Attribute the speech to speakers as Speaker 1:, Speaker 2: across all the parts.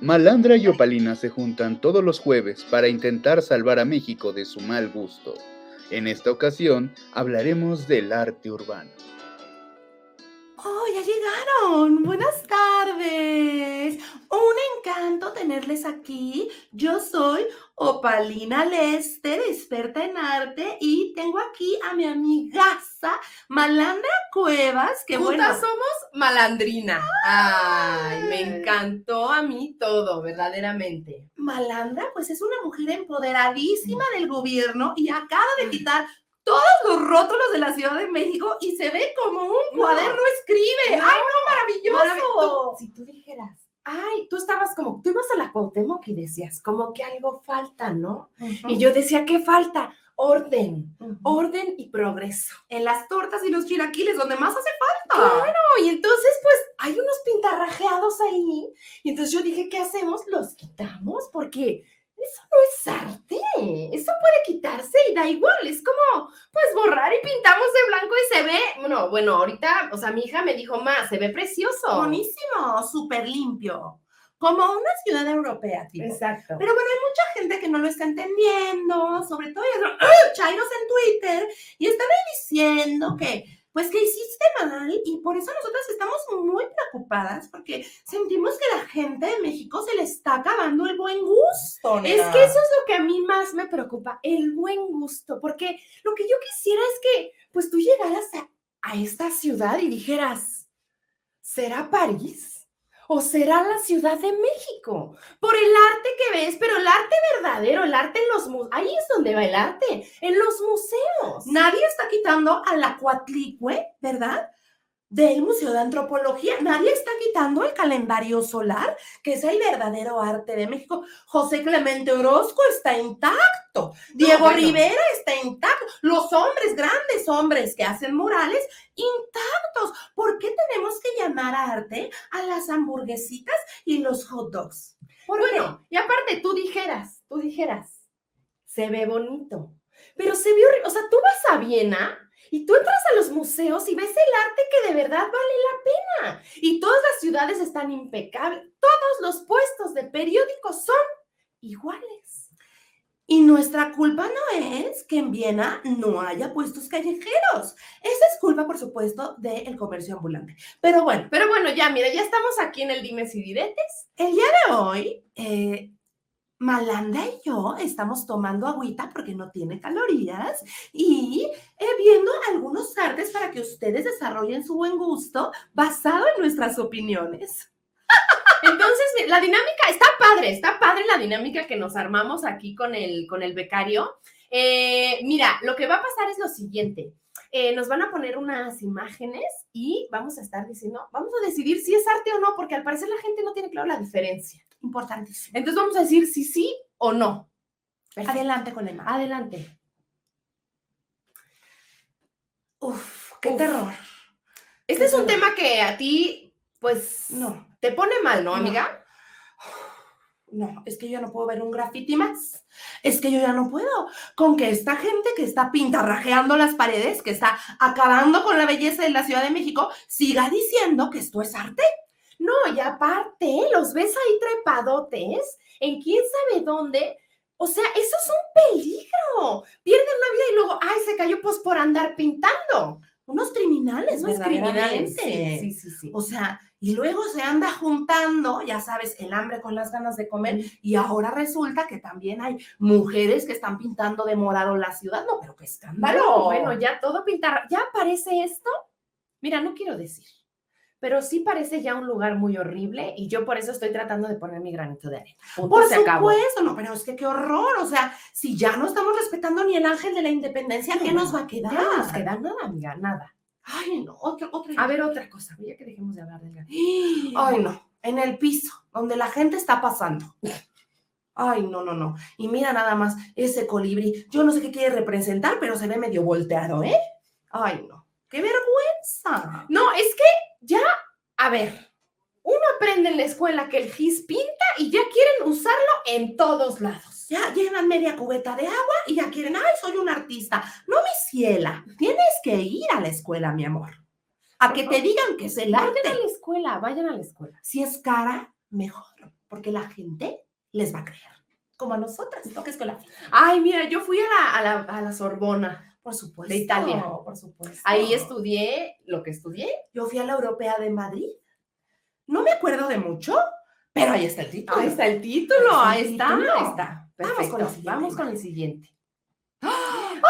Speaker 1: Malandra y Opalina se juntan todos los jueves para intentar salvar a México de su mal gusto. En esta ocasión hablaremos del arte urbano.
Speaker 2: ¡Oh, ya llegaron! Buenas tardes. Un encanto tenerles aquí. Yo soy Opalina Lester, experta en arte, y tengo aquí a mi amigaza Malandra Cuevas, que
Speaker 3: Juntas
Speaker 2: bueno,
Speaker 3: somos malandrina. Ay, me encantó a mí todo, verdaderamente.
Speaker 2: Malandra, pues es una mujer empoderadísima del gobierno y acaba de quitar todos los rótulos de la Ciudad de México y se ve como un
Speaker 3: No.
Speaker 2: cuaderno escribe. ¡Ay, no, maravilloso!
Speaker 3: Maravilloso. Si tú dijeras, ay, tú estabas como, tú ibas a la Cuauhtémoc y decías, como que algo falta, ¿no? Y yo decía, ¿qué falta? Orden, orden y progreso.
Speaker 2: en las tortas y los chilaquiles, donde más hace falta.
Speaker 3: Claro, y entonces pues hay unos pintarrajeados ahí. Y entonces yo dije, ¿qué hacemos? Los quitamos porque eso no es arte. Eso puede quitarse y da igual. Es como pues borrar y pintamos de blanco y se ve, bueno, bueno, ahorita, o sea, mi hija me dijo, más, se ve precioso.
Speaker 2: Buenísimo, súper limpio. Como una ciudad europea, tipo.
Speaker 3: Exacto.
Speaker 2: Pero bueno, hay mucha gente que no lo está entendiendo, sobre todo chairos en Twitter, y están ahí diciendo que, pues que hiciste mal, y por eso nosotras estamos muy preocupadas, porque sentimos que la gente de México se le está acabando el buen gusto.
Speaker 3: Es que eso es lo que a mí más me preocupa, el buen gusto, porque lo que yo quisiera es que, pues tú llegaras a, a esta ciudad y dijeras, ¿será París? ¿O será la Ciudad de México? Por el arte que ves, pero el arte verdadero, el arte en los museos, ahí es donde va el arte, en los museos.
Speaker 2: Nadie está quitando a la Cuatlicue, ¿verdad? Del Museo de Antropología. Nadie está quitando el calendario solar, que es el verdadero arte de México. José Clemente Orozco está intacto. Diego
Speaker 3: bueno.
Speaker 2: Rivera está intacto. Los hombres, grandes hombres que hacen murales, intactos. ¿Por qué tenemos que llamar arte a las hamburguesitas y los hot dogs? ¿Por qué?
Speaker 3: Bueno, y aparte tú dijeras, tú dijeras, se ve bonito, pero se horrible. O sea, tú vas a Viena y tú entras a los museos y ves el arte que de verdad vale la pena. Y todas las ciudades están impecables. Todos los puestos de periódicos son iguales.
Speaker 2: Y nuestra culpa no es que en Viena no haya puestos callejeros. Esa es culpa, por supuesto, del comercio ambulante. Pero bueno,
Speaker 3: Pero bueno, ya, mira, ya estamos aquí en el dimes y diretes.
Speaker 2: el día de hoy, eh, Malanda y yo estamos tomando agüita porque no tiene calorías y eh, viendo algunos artes para que ustedes desarrollen su buen gusto basado en nuestras opiniones.
Speaker 3: Entonces, la dinámica está padre, está padre la dinámica que nos armamos aquí con el, con el becario. Eh, mira, lo que va a pasar es lo siguiente. Eh, nos van a poner unas imágenes y vamos a estar diciendo, vamos a decidir si es arte o no, porque al parecer la gente no tiene claro la diferencia.
Speaker 2: Importantísimo.
Speaker 3: Entonces vamos a decir si sí o no. Perfecto.
Speaker 2: Adelante con mapa.
Speaker 3: Adelante.
Speaker 2: Uf, qué
Speaker 3: Uf.
Speaker 2: terror.
Speaker 3: Este es un
Speaker 2: no.
Speaker 3: tema que a ti, pues,
Speaker 2: No,
Speaker 3: te pone mal, ¿no,
Speaker 2: No.
Speaker 3: amiga?
Speaker 2: No, es que yo no puedo ver un graffiti más. Es que yo ya no puedo. Con que esta gente que está pintarrajeando las paredes, que está acabando con la belleza de la Ciudad de México, siga diciendo que esto es arte.
Speaker 3: No, y aparte, los ves ahí trepadotes en quién sabe dónde. O sea, eso es un peligro. Pierden la vida y luego, ay, se cayó pues por andar pintando.
Speaker 2: Unos criminales,
Speaker 3: Unos criminales. Sí, sí, sí.
Speaker 2: O sea, y luego se anda juntando, ya sabes, el hambre con las ganas de comer. Y ahora resulta que también hay mujeres que están pintando de morado la ciudad. No, pero qué escándalo.
Speaker 3: No, bueno, ya todo pintar. ¿Ya parece esto? Mira, no quiero decir, pero sí parece ya un lugar muy horrible y yo por eso estoy tratando de poner mi granito de arena. Punto,
Speaker 2: Por
Speaker 3: se acabó.
Speaker 2: supuesto, no, pero es que qué horror. O sea, si ya no estamos respetando ni el ángel de la independencia, ¿qué
Speaker 3: No,
Speaker 2: nos va a quedar?
Speaker 3: Ya no nos queda nada, amiga, nada.
Speaker 2: Ay, no, otra, otra.
Speaker 3: A ver, otra cosa, ya que dejemos de hablar del gato.
Speaker 2: Ay, no, en el piso, donde la gente está pasando. Ay, no, no, no. Y mira nada más ese colibrí. Yo no sé qué quiere representar, pero se ve medio volteado, ¿eh? Ay, no. ¡Qué vergüenza!
Speaker 3: No, es que ya, a ver, uno aprende en la escuela que el gis pinta y ya quieren usarlo en todos lados.
Speaker 2: Ya llevan media cubeta de agua y ya quieren, ay, soy un artista. No, mi ciela, tienes que ir a la escuela, mi amor. A que te digan que es el
Speaker 3: Vayan
Speaker 2: arte.
Speaker 3: a la escuela, vayan a la escuela.
Speaker 2: Si es cara, mejor. porque la gente les va a creer, como a nosotras, ¿no? Que es con la
Speaker 3: Ay, mira, yo fui a la, a la, a la Sorbona,
Speaker 2: Por supuesto.
Speaker 3: De Italia.
Speaker 2: Por supuesto.
Speaker 3: ahí estudié lo que estudié.
Speaker 2: Yo fui a la Europea de Madrid. No me acuerdo de mucho, pero ahí está el título.
Speaker 3: Ahí está el título,
Speaker 2: Ahí
Speaker 3: ahí
Speaker 2: está
Speaker 3: ahí está.
Speaker 2: Vamos
Speaker 3: Perfecto,
Speaker 2: con el siguiente
Speaker 3: Vamos con el siguiente. Ay, no,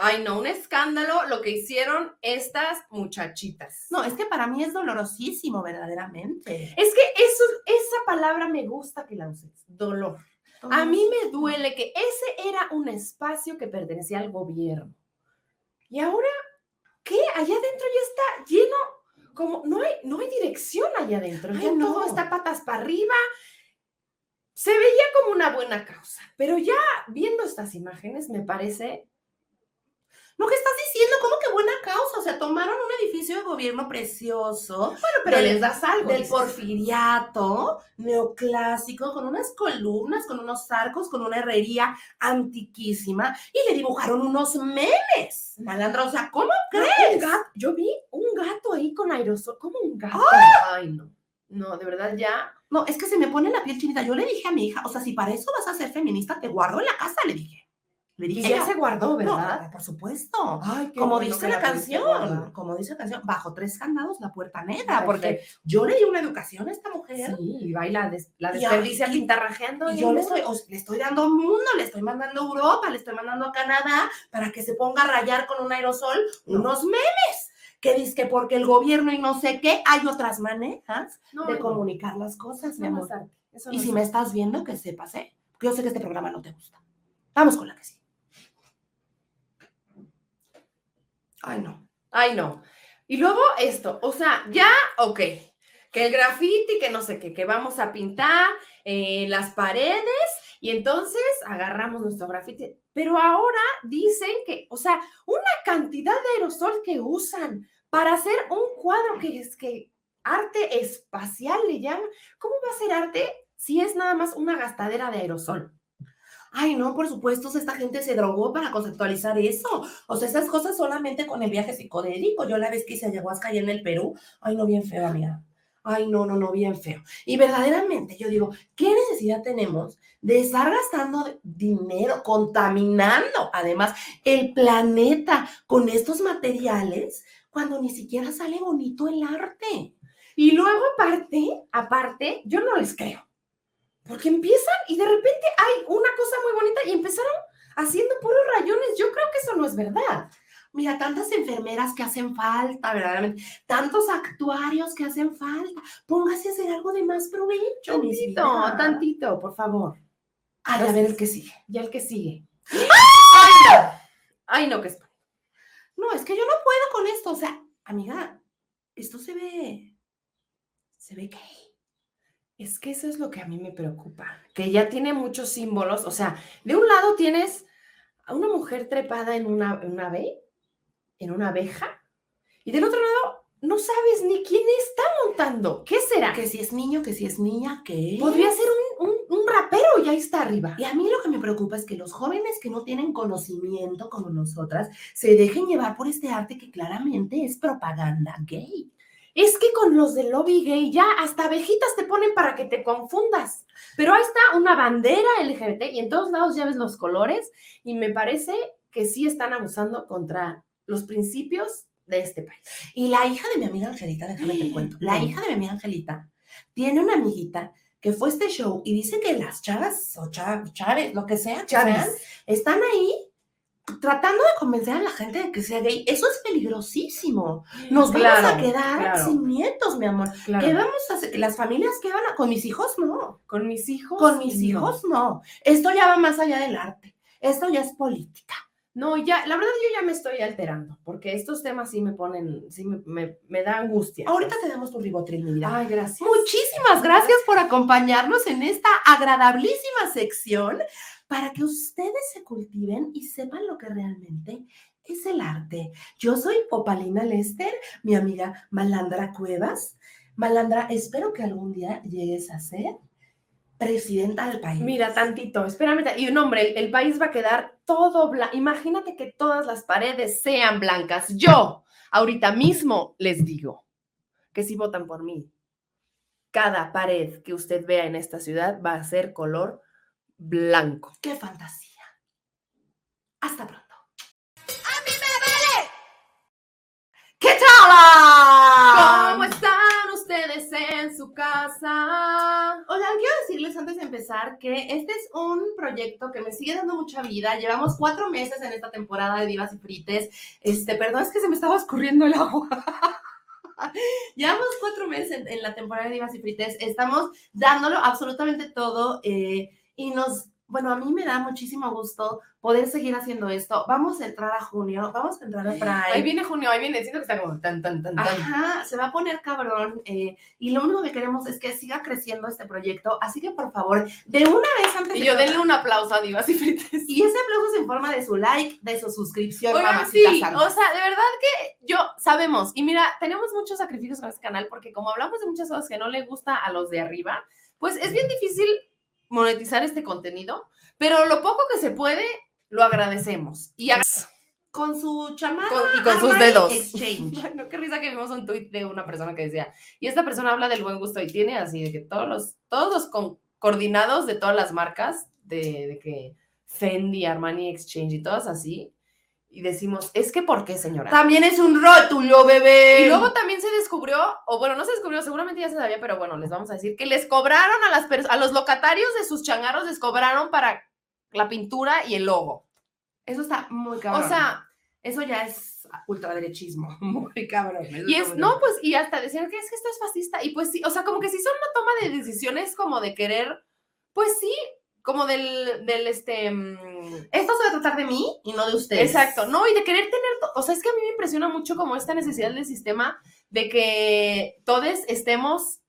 Speaker 3: ay, no, un escándalo lo que hicieron estas muchachitas.
Speaker 2: No, es que para mí es dolorosísimo, verdaderamente.
Speaker 3: Es que eso, esa palabra me gusta que la uses, dolor. A mí me duele que ese era un espacio que pertenecía al gobierno. Y ahora, ¿qué? Allá adentro ya está lleno, como no hay, no hay dirección allá adentro.
Speaker 2: Ay,
Speaker 3: ya
Speaker 2: no.
Speaker 3: todo está patas para arriba. Se veía como una buena causa, pero ya viendo estas imágenes me parece
Speaker 2: Lo que estás diciendo, ¿cómo que buena causa? O sea, tomaron un edificio de gobierno precioso,
Speaker 3: Bueno, pero
Speaker 2: Del-
Speaker 3: les das algo.
Speaker 2: del porfiriato, neoclásico, con unas columnas, con unos arcos, con una herrería antiquísima, y le dibujaron unos memes. Malandra, o sea, ¿cómo
Speaker 3: No,
Speaker 2: crees?
Speaker 3: gato- yo vi un gato ahí con aerosol, como un gato.
Speaker 2: ¡Ah!
Speaker 3: Ay, no. No, de verdad ya.
Speaker 2: No, es que se me pone la piel chinita. Yo le dije a mi hija, o sea, si para eso vas a ser feminista, te guardo en la casa, le dije. Le
Speaker 3: Y
Speaker 2: dije,
Speaker 3: ya
Speaker 2: "Ella-
Speaker 3: se guardó,
Speaker 2: No,
Speaker 3: ¿verdad?
Speaker 2: por supuesto.
Speaker 3: Ay, qué
Speaker 2: Como dice la canción, como dice la canción, bajo tres candados la puerta negra, porque yo le di una educación a esta mujer
Speaker 3: Sí, y baila, des- la
Speaker 2: Y
Speaker 3: desperdicia
Speaker 2: y-
Speaker 3: pintarrajeando.
Speaker 2: y yo le estoy, o sea, le estoy dando mundo, le estoy mandando a Europa, le estoy mandando a Canadá para que se ponga a rayar con un aerosol
Speaker 3: No.
Speaker 2: unos memes. Que dice que porque el gobierno y no sé qué, hay otras maneras
Speaker 3: No,
Speaker 2: de comunicar las cosas, mi amor.
Speaker 3: eso
Speaker 2: Y si me estás viendo, que sepas, ¿eh? Yo sé que este programa no te gusta. Vamos con la que sí. Ay, no.
Speaker 3: Ay, no. Y luego esto, o sea, ya, ok, que el graffiti, que no sé qué, que vamos a pintar eh, las paredes y entonces agarramos nuestro graffiti. Pero ahora dicen que, o sea, una cantidad de aerosol que usan para hacer un cuadro que es que arte espacial le llaman. ¿Cómo va a ser arte si es nada más una gastadera de aerosol?
Speaker 2: Ay, no, por supuesto, esta gente se drogó para conceptualizar eso. O sea, esas cosas solamente con el viaje psicodélico. Yo la vez que hice ayahuasca allá en el Perú, ay, no, bien feo, amiga. Ay, no, no, no, bien feo. Y verdaderamente, yo digo, ¿qué necesidad tenemos de estar gastando dinero, contaminando además el planeta con estos materiales cuando ni siquiera sale bonito el arte?
Speaker 3: Y luego aparte, aparte, yo no les creo. Porque empiezan y de repente hay una cosa muy bonita y empezaron haciendo puros rayones. Yo creo que eso no es verdad.
Speaker 2: Mira, tantas enfermeras que hacen falta, verdaderamente, tantos actuarios que hacen falta. Póngase a hacer algo de más provecho,
Speaker 3: Tantito, tantito, por favor.
Speaker 2: Ay, a ver el que sigue.
Speaker 3: Y el que sigue. ¡Ay, no! Ay, no, que es.
Speaker 2: No, es que yo no puedo con esto. O sea, amiga, esto se ve. Se ve gay.
Speaker 3: Es que eso es lo que a mí me preocupa. Que ya tiene muchos símbolos. O sea, de un lado tienes a una mujer trepada en una, en una ave, en una abeja, y del otro lado no sabes ni quién está montando. ¿Qué será?
Speaker 2: Que si es niño, que si es niña, que
Speaker 3: Podría ser un, un- un rapero y ahí está arriba.
Speaker 2: Y a mí lo que me preocupa es que los jóvenes que no tienen conocimiento como nosotras se dejen llevar por este arte que claramente es propaganda gay.
Speaker 3: Es que con los del lobby gay ya hasta abejitas te ponen para que te confundas. Pero ahí está una bandera LGBT y en todos lados ya ves los colores y me parece que sí están abusando contra los principios de este país.
Speaker 2: Y la hija de mi amiga Angelita, déjame te cuento, la hija de mi amiga Angelita tiene una amiguita que fue este show y dice que las chavas o cha- chaves, lo que sea, sean, están ahí tratando de convencer a la gente de que sea gay. Eso es peligrosísimo. Nos vamos a quedar
Speaker 3: claro.
Speaker 2: sin nietos, mi amor.
Speaker 3: Claro.
Speaker 2: ¿Qué vamos a hacer? Las familias que van a... Con mis hijos, no.
Speaker 3: Con mis hijos.
Speaker 2: Con mis
Speaker 3: no.
Speaker 2: hijos, no. Esto ya va más allá del arte. Esto ya es política.
Speaker 3: No, ya, la verdad yo ya me estoy alterando, porque estos temas sí me ponen, sí me, me, me da angustia.
Speaker 2: Ahorita te damos tu ribotril, mi vida.
Speaker 3: Ay, gracias.
Speaker 2: Muchísimas gracias por acompañarnos en esta agradabilísima sección para que ustedes se cultiven y sepan lo que realmente es el arte. Yo soy Popalina Lester, mi amiga Malandra Cuevas. Malandra, espero que algún día llegues a ser presidenta del país.
Speaker 3: Mira, tantito, espérame. Y un hombre, el, el país va a quedar todo blanco. Imagínate que todas las paredes sean blancas. Yo, ahorita mismo, les digo que si votan por mí, cada pared que usted vea en esta ciudad va a ser color blanco.
Speaker 2: ¡Qué fantasía! Hasta pronto. ¿Qué tal?
Speaker 3: ¿Cómo están ustedes en su casa?
Speaker 2: Oigan, quiero decirles antes de empezar que este es un proyecto que me sigue dando mucha vida. Llevamos cuatro meses en esta temporada de Divas y Frites. Este, perdón, es que se me estaba escurriendo el agua. Llevamos cuatro meses en, en la temporada de Divas y Frites. Estamos dándolo absolutamente todo eh, y nos, bueno, a mí me da muchísimo gusto poder seguir haciendo esto. Vamos a entrar a junio, vamos a entrar a Pride.
Speaker 3: Ahí viene junio, ahí viene, siento que está como tan, tan, tan, tan.
Speaker 2: Ajá, se va a poner cabrón eh, y lo único que queremos es que siga creciendo este proyecto, así que por favor, de una vez antes
Speaker 3: Y
Speaker 2: de
Speaker 3: yo
Speaker 2: que-
Speaker 3: denle un aplauso a Divas y Frites.
Speaker 2: y ese aplauso es en forma de su like, de su suscripción,
Speaker 3: Oigan, sí, o sea, de verdad que yo sabemos, y mira, tenemos muchos sacrificios en este canal porque como hablamos de muchas cosas que no le gusta a los de arriba, pues es bien difícil monetizar este contenido, pero lo poco que se puede, lo agradecemos. Y ag-
Speaker 2: con su chamaca
Speaker 3: Con- y con sus dedos.
Speaker 2: Exchange.
Speaker 3: No, qué risa que vimos un tuit de una persona que decía, y esta persona habla del buen gusto y tiene así de que todos los, todos los con- coordinados de todas las marcas, de, de que Fendi, Armani Exchange y todas así, y decimos, es que ¿por qué, señora?
Speaker 2: También es un rótulo, bebé.
Speaker 3: Y luego también se descubrió, o bueno, no se descubrió, seguramente ya se sabía, pero bueno, les vamos a decir que les cobraron a las a los locatarios de sus changarros, les cobraron para la pintura y el logo.
Speaker 2: Eso está muy cabrón.
Speaker 3: O sea,
Speaker 2: eso ya es ultraderechismo. Muy cabrón.
Speaker 3: Y es, no, pues, y hasta decían que es que esto es fascista, y pues sí, o sea, como que sí son una toma de decisiones como de querer, pues sí, como del, del este, mm,
Speaker 2: Esto se va a tratar de mí y no de ustedes.
Speaker 3: Exacto, no, y de querer tener, o sea, es que a mí me impresiona mucho como esta necesidad del sistema de que todos estemos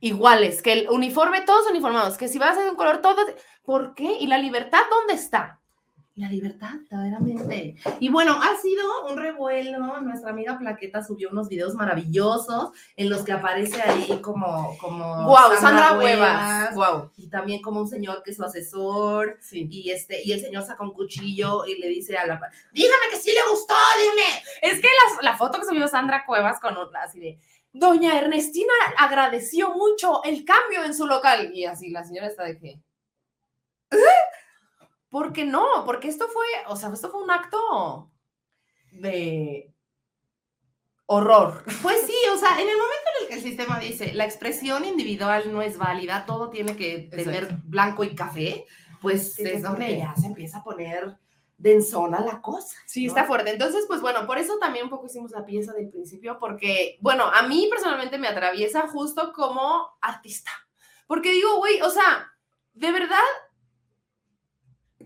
Speaker 3: iguales, que el uniforme, todos uniformados, que si vas a ser de un color, todos, ¿por qué? ¿Y la libertad dónde está?
Speaker 2: La libertad, verdaderamente. Y bueno, ha sido un revuelo. Nuestra amiga Plaqueta subió unos videos maravillosos en los que aparece ahí como. como
Speaker 3: Guau, Sandra Huevas, guau.
Speaker 2: Y también como un señor que es su asesor.
Speaker 3: Sí.
Speaker 2: Y, este, y el señor saca un cuchillo y le dice a la. Dígame que sí le gustó, dime.
Speaker 3: Es que la, la foto que subió Sandra Cuevas con un- así de, Doña Ernestina agradeció mucho el cambio en su local. Y así la señora está de que. "¿Eh? ¿Por qué no? Porque esto fue, o sea, esto fue un acto de horror.
Speaker 2: Pues sí, o sea, en el momento en el que el sistema dice la expresión individual no es válida, todo tiene que tener
Speaker 3: Exacto.
Speaker 2: blanco y café, pues
Speaker 3: Sí,
Speaker 2: es donde ya se empieza a poner densona la cosa.
Speaker 3: Sí,
Speaker 2: ¿no?
Speaker 3: está fuerte. Entonces, pues bueno, por eso también un poco hicimos la pieza del principio, porque, bueno, a mí personalmente me atraviesa justo como artista. Porque digo, güey, o sea, de verdad,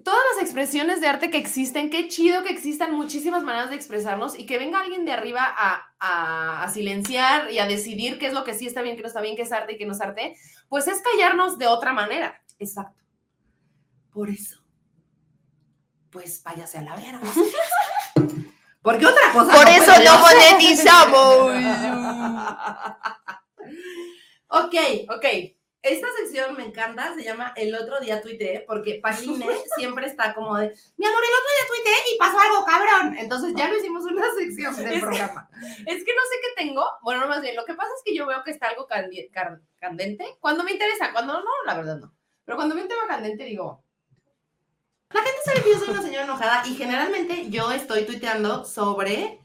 Speaker 3: todas las expresiones de arte que existen, qué chido que existan muchísimas maneras de expresarnos y que venga alguien de arriba a, a- a silenciar y a decidir qué es lo que sí está bien, qué no está bien, qué es arte y qué no es arte, pues es callarnos de otra manera.
Speaker 2: Exacto. Por eso, pues váyase a la verga. Porque otra cosa.
Speaker 3: Por eso no monetizamos.
Speaker 2: ok,
Speaker 3: ok.
Speaker 2: Esta sección me encanta, se llama El otro día tuiteé, porque Paline siempre está como de, mi amor, el otro día tuiteé y pasó algo cabrón. Entonces ya lo hicimos una sección
Speaker 3: Es
Speaker 2: del
Speaker 3: que-
Speaker 2: programa.
Speaker 3: Es que no sé qué tengo. Bueno, no más bien, lo que pasa es que yo veo que está algo candi- candente. Cuando me interesa, cuando no, la verdad no. Pero cuando veo un tema candente, digo,
Speaker 2: La gente sabe que yo soy una señora enojada y generalmente yo estoy tuiteando sobre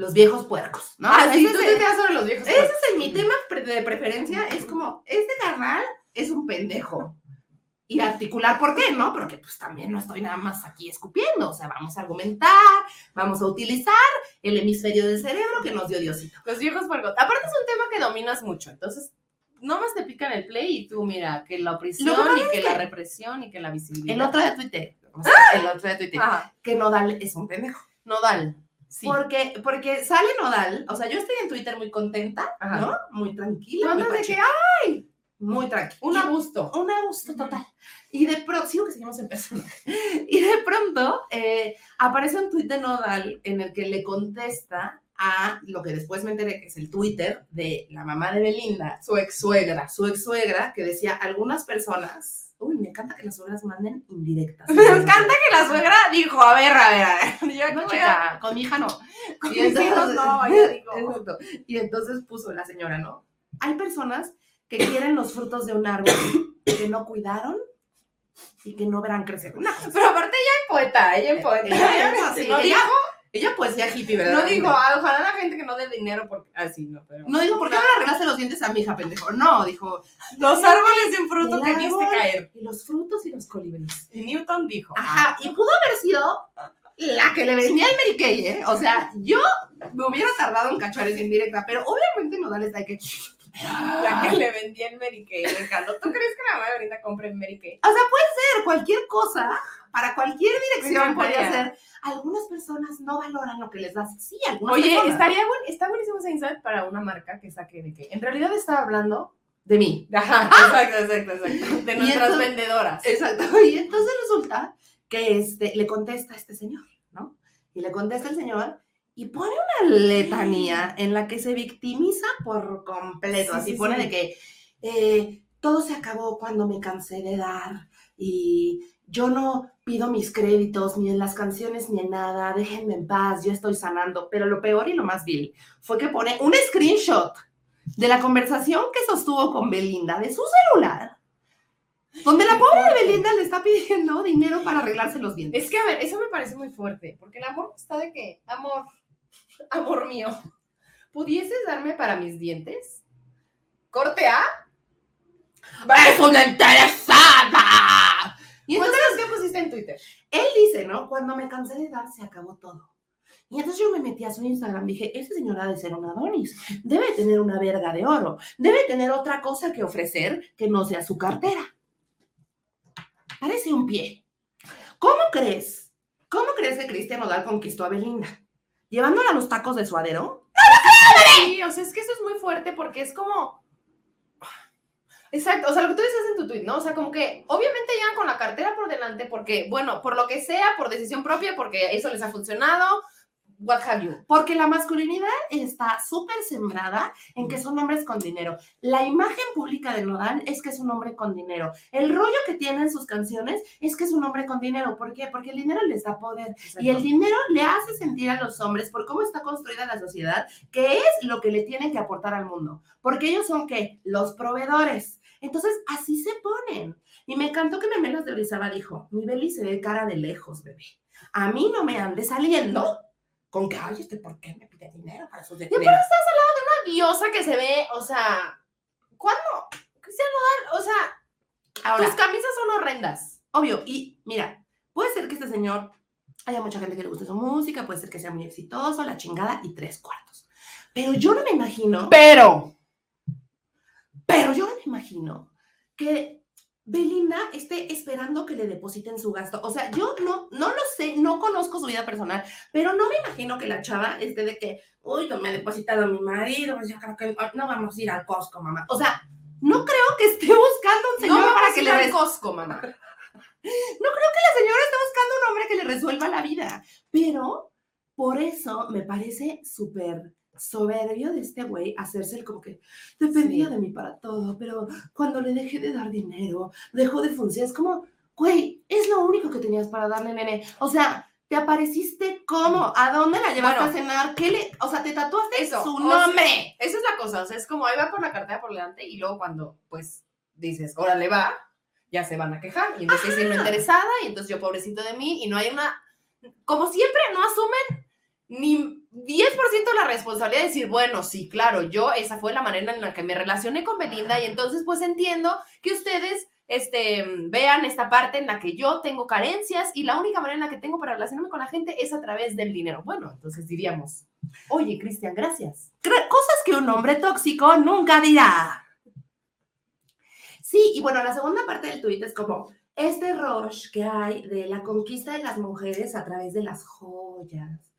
Speaker 2: los viejos puercos, ¿no?
Speaker 3: ah, sí,
Speaker 2: Ese
Speaker 3: tú
Speaker 2: es
Speaker 3: te quedas sobre los viejos.
Speaker 2: Ese es el- mi tema de preferencia, es como, este carnal es un pendejo. Y articular por qué, ¿no? Porque pues también no estoy nada más aquí escupiendo, o sea, vamos a argumentar, vamos a utilizar el hemisferio del cerebro que nos dio Diosito.
Speaker 3: Los viejos puercos. Aparte es un tema que dominas mucho. Entonces, nomás te pican el play y tú, mira, que la opresión
Speaker 2: que
Speaker 3: y que
Speaker 2: que
Speaker 3: la represión y que la visibilidad.
Speaker 2: El otro día tuiteé, o sea, el otro día tuiteé,
Speaker 3: Ajá.
Speaker 2: que Nodal es un pendejo.
Speaker 3: Nodal. Sí.
Speaker 2: Porque, porque sale Nodal, o sea, yo estoy en Twitter muy contenta,
Speaker 3: Ajá.
Speaker 2: ¿no? Muy tranquila,
Speaker 3: Tú
Speaker 2: muy,
Speaker 3: de que,
Speaker 2: pacheca, muy tranquila.
Speaker 3: un gusto.
Speaker 2: un gusto total. Y de pronto, sigo que seguimos en persona. Y de pronto eh, aparece un tuit de Nodal en el que le contesta a lo que después me enteré que es el Twitter de la mamá de Belinda, su ex suegra, su ex suegra, que decía algunas personas. Uy, me encanta que las suegras manden indirectas.
Speaker 3: Me encanta que la suegra dijo, a ver, a ver, a ver. Yo
Speaker 2: No,
Speaker 3: no,
Speaker 2: chica, con mi hija no.
Speaker 3: Con mis hijos no, yo digo.
Speaker 2: Exacto. Y entonces puso la señora, ¿no? Hay personas que quieren los frutos de un árbol que no cuidaron y que no verán crecer. Una cosa
Speaker 3: Pero aparte ella es poeta, ella es poeta.
Speaker 2: Ella es así,
Speaker 3: no
Speaker 2: ella- Ella poesía hippie, ¿verdad?
Speaker 3: no dijo, ah, ojalá la gente que no dé dinero porque así no, pero
Speaker 2: No dijo, ¿por qué no le arreglaste los dientes a mi hija, pendejo? No, dijo,
Speaker 3: los árboles de fruto
Speaker 2: El
Speaker 3: que viste caer.
Speaker 2: y los frutos y los colibríes.
Speaker 3: Y Newton dijo,
Speaker 2: Ajá, y pudo haber sido la que le vendía el Mary Kay, ¿eh? O sea, yo me hubiera tardado en cachar esa indirecta, pero obviamente Nodal está de que...
Speaker 3: la que le vendía en Mary Kay. ¿Tú crees que la mamá de ahorita compre en Mary Kay?
Speaker 2: O sea, puede ser cualquier cosa, para cualquier dirección podría ser. Algunas personas no valoran lo que les das. Sí, algunas
Speaker 3: Oye,
Speaker 2: personas.
Speaker 3: estaría buen, está buenísimo ese insight para una marca que saque de que en realidad estaba hablando
Speaker 2: de mí.
Speaker 3: Ajá, exacto, exacto, exacto. De nuestras
Speaker 2: entonces-
Speaker 3: vendedoras.
Speaker 2: Exacto. Y entonces resulta que este, le contesta a este señor, ¿no? Y le contesta el señor y pone una letanía en la que se victimiza por completo.
Speaker 3: Sí,
Speaker 2: Así
Speaker 3: sí,
Speaker 2: pone
Speaker 3: sí.
Speaker 2: de que eh, todo se acabó cuando me cansé de dar y yo no pido mis créditos ni en las canciones ni en nada. Déjenme en paz, yo estoy sanando. Pero lo peor y lo más vil fue que pone un screenshot de la conversación que sostuvo con Belinda de su celular, donde la pobre de Belinda le está pidiendo dinero para arreglarse los dientes.
Speaker 3: Es que, a ver, eso me parece muy fuerte, porque el amor está de que, amor, amor mío, ¿pudieses darme para mis dientes? Corte A.
Speaker 2: ¡Es una interesada! Y entonces
Speaker 3: Cuéntanos qué pusiste en Twitter.
Speaker 2: él dice, ¿no? Cuando me cansé de dar, se acabó todo. Y entonces yo me metí a su Instagram, dije, ese señor ha de ser un Adonis, debe tener una verga de oro, debe tener otra cosa que ofrecer que no sea su cartera. Parece un pie. ¿Cómo crees? ¿Cómo crees que Cristian Odal conquistó a Belinda? ¿Llevándola a los tacos de suadero?
Speaker 3: Sí, o sea, es que eso es muy fuerte porque es como. Exacto, o sea, lo que tú decías en tu tweet, ¿no? O sea, como que obviamente llegan con la cartera por delante porque, bueno, por lo que sea, por decisión propia, porque eso les ha funcionado, what have you.
Speaker 2: Porque la masculinidad está súper sembrada en que son hombres con dinero. La imagen pública de Nodal es que es un hombre con dinero. El rollo que tiene en sus canciones es que es un hombre con dinero. ¿Por qué? Porque el dinero les da poder. Y el dinero le hace sentir a los hombres, por cómo está construida la sociedad, que es lo que le tienen que aportar al mundo. Porque ellos son, ¿qué? Los proveedores. Entonces, así se ponen. Y me encantó que Memelas de Orizaba dijo, mi Beli se ve cara de lejos, bebé. A mí no me ande saliendo con que, ay, este, ¿por qué me pide dinero para sus
Speaker 3: Y aparte
Speaker 2: detalles?
Speaker 3: estás al lado de una diosa que se ve, o sea, ¿cuándo? Cristian Nodal, o sea,
Speaker 2: Ahora,
Speaker 3: tus camisas son horrendas.
Speaker 2: obvio, y mira, puede ser que este señor haya mucha gente que le guste su música, puede ser que sea muy exitoso, la chingada y tres cuartos. Pero yo no me imagino,
Speaker 3: Pero.
Speaker 2: pero yo no me imagino que Belinda esté esperando que le depositen su gasto. O sea, yo no, no lo sé, no conozco su vida personal, pero no me imagino que la chava esté de que, uy, no me ha depositado mi marido, pues yo creo que no vamos a ir al Costco, mamá. O sea, no creo que esté buscando un señor
Speaker 3: no
Speaker 2: para que le res-
Speaker 3: Costco, mamá.
Speaker 2: No creo que la señora esté buscando un hombre que le resuelva la vida, pero por eso me parece súper soberbio de este güey hacerse el como que dependía
Speaker 3: Sí.
Speaker 2: de mí para todo, pero cuando le dejé de dar dinero, dejó de funcionar. Es como, güey, es lo único que tenías para darle, nene. O sea, te apareciste como, ¿a dónde la llevaste
Speaker 3: Bueno.
Speaker 2: a cenar? ¿Qué le, o sea, te tatuaste
Speaker 3: Eso,
Speaker 2: su
Speaker 3: o sea,
Speaker 2: nombre?
Speaker 3: Esa es la cosa, o sea, es como ahí va por la cartera por delante y luego cuando, pues, dices, órale va, ya se van a quejar y entonces estoy no interesada y entonces yo pobrecito de mí y no hay una, como siempre, no asumen ni 10% de la responsabilidad de decir, bueno, sí, claro, yo esa fue la manera en la que me relacioné con Belinda y entonces pues entiendo que ustedes este, vean esta parte en la que yo tengo carencias y la única manera en la que tengo para relacionarme con la gente es a través del dinero. Bueno, entonces diríamos, oye, Cristian, gracias.
Speaker 2: Cosas que un hombre tóxico nunca dirá. Sí, y bueno, la segunda parte del tuit es como este rush que hay de la conquista de las mujeres a través de las joyas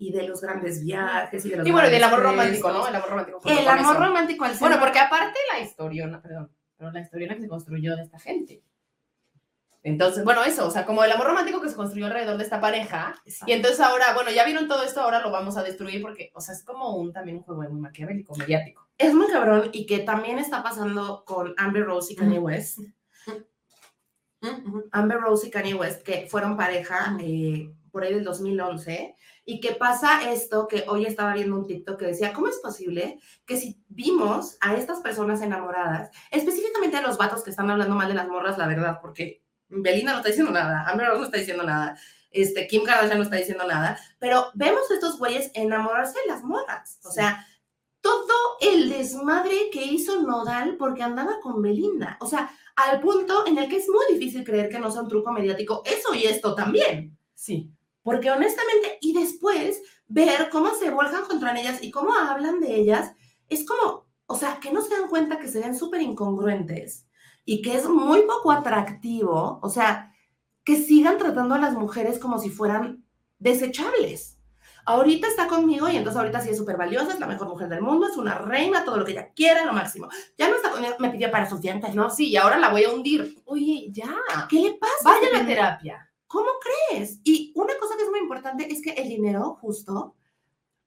Speaker 2: y de los grandes viajes y de los
Speaker 3: Y bueno, y del amor romántico. ¿no? El amor romántico.
Speaker 2: El amor
Speaker 3: eso.
Speaker 2: romántico al
Speaker 3: Bueno, porque aparte la historiona, perdón, pero la historiona que se construyó de esta gente. Entonces, bueno, eso, o sea, como el amor romántico que se construyó alrededor de esta pareja. Y entonces ahora, bueno, ya vieron todo esto, ahora lo vamos a destruir porque, o sea, es como un también un juego muy maquiavélico, mediático.
Speaker 2: Es muy cabrón y que también está pasando con Amber Rose y Kanye West. Amber Rose y Kanye West, que fueron pareja eh, por ahí del 2011, y que pasa esto que hoy estaba viendo un TikTok que decía, ¿cómo es posible que si vimos a estas personas enamoradas, específicamente a los vatos que están hablando mal de las morras, la verdad, porque Belinda no está diciendo nada, Amber Rose no está diciendo nada, este, Kim Kardashian no está diciendo nada, pero vemos a estos güeyes enamorarse de las morras, o sea, todo el desmadre que hizo Nodal porque andaba con Belinda, o sea, al punto en el que es muy difícil creer que no sea un truco mediático, eso y esto también.
Speaker 3: Sí.
Speaker 2: Porque honestamente, y después ver cómo se vuelcan contra ellas y cómo hablan de ellas, es como, o sea, que no se dan cuenta que se ven súper incongruentes y que es muy poco atractivo, o sea, que sigan tratando a las mujeres como si fueran desechables. Ahorita está conmigo y entonces ahorita sí es súper valiosa, es la mejor mujer del mundo, es una reina, todo lo que ella quiera, lo máximo. Ya no está conmigo, me pidió para sus dientes, ¿no? Sí, y ahora la voy a hundir.
Speaker 3: Oye, ya.
Speaker 2: ¿Qué le pasa?
Speaker 3: Vaya a la terapia.
Speaker 2: ¿Cómo crees? Y una cosa que es muy importante es que el dinero, justo,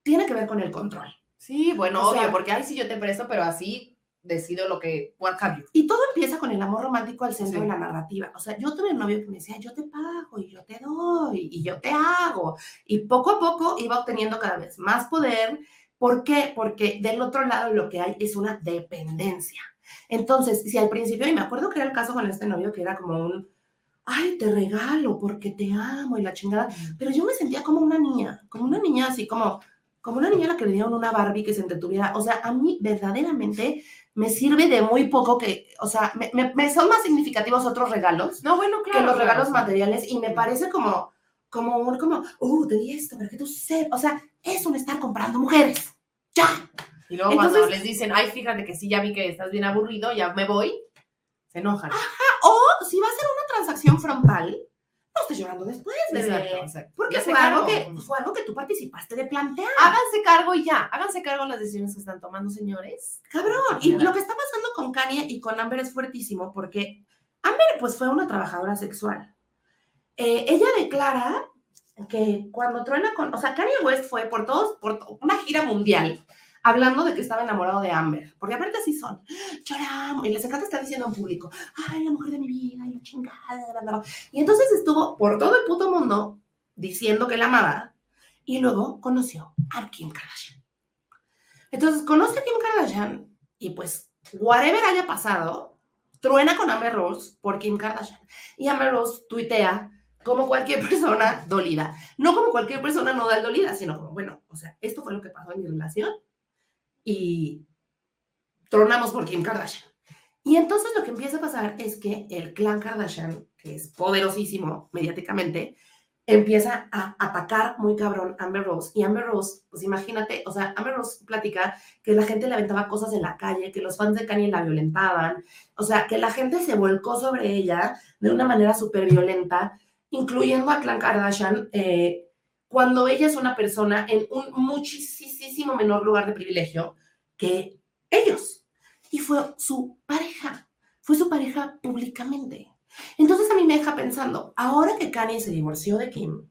Speaker 2: tiene que ver con el control.
Speaker 3: Sí, bueno,
Speaker 2: O
Speaker 3: obvio,
Speaker 2: sea-
Speaker 3: porque ay, sí yo te presto, pero así decido lo que, what have you.
Speaker 2: Y todo empieza con el amor romántico al centro
Speaker 3: Sí.
Speaker 2: de la narrativa. O sea, yo tuve un novio que me decía, yo te pago y yo te doy y yo te hago. Y poco a poco iba obteniendo cada vez más poder. ¿Por qué? Porque del otro lado lo que hay es una dependencia. Entonces, si al principio, y me acuerdo que era el caso con este novio que era como un, ay, te regalo porque te amo y la chingada, pero yo me sentía como una niña, como una niña así como, como una niña a la que le dieron una Barbie que se entretuviera. O sea, a mí verdaderamente me sirve de muy poco que, o sea, me, me- me son más significativos otros regalos
Speaker 3: No, bueno, claro.
Speaker 2: que los
Speaker 3: claro,
Speaker 2: regalos
Speaker 3: sí.
Speaker 2: materiales y me parece como, como un, como, uh, te di esto, pero que tú sepas, o sea, es un estar comprando mujeres. Ya.
Speaker 3: Y luego cuando
Speaker 2: Entonces-
Speaker 3: les dicen, ay, fíjate que sí, ya vi que estás bien aburrido, ya me voy, se enojan.
Speaker 2: O si va a ser una transacción frontal, no estés llorando después, bebé.
Speaker 3: Exacto, exacto.
Speaker 2: Porque fue algo, que, fue algo que tú participaste de plantear.
Speaker 3: Háganse cargo y ya, háganse cargo de las decisiones que están tomando, señores.
Speaker 2: Cabrón. Y lo que está pasando con Kanye y con Amber es fuertísimo porque Amber pues fue una trabajadora sexual. Eh, ella declara que cuando truena con, o sea, Kanye West fue por todos, por una gira mundial hablando de que estaba enamorado de Amber, porque aparte así son, lloramos, y les encanta estar diciendo en público, ay, la mujer de mi vida, y la chingada, bla, bla, bla". y entonces estuvo por todo el puto mundo diciendo que la amaba, y luego conoció a Kim Kardashian. Entonces conoce a Kim Kardashian y pues, whatever haya pasado, truena con Amber Rose por Kim Kardashian. Y Amber Rose tuitea como cualquier persona dolida. No como cualquier persona no dolida, sino como, bueno, o sea, esto fue lo que pasó en mi relación y tronamos por Kim Kardashian. Y entonces lo que empieza a pasar es que el clan Kardashian, que es poderosísimo mediáticamente, empieza a atacar muy cabrón a Amber Rose. Y Amber Rose, pues imagínate, o sea, Amber Rose platica que la gente le aventaba cosas en la calle, que los fans de Kanye la violentaban, o sea, que la gente se volcó sobre ella de una manera súper violenta, incluyendo a Clan Kardashian, eh, cuando ella es una persona en un muchísimo menor lugar de privilegio que ellos. Y fue su pareja, fue su pareja públicamente. Entonces a mí me deja pensando, ahora que Kanye se divorció de Kim,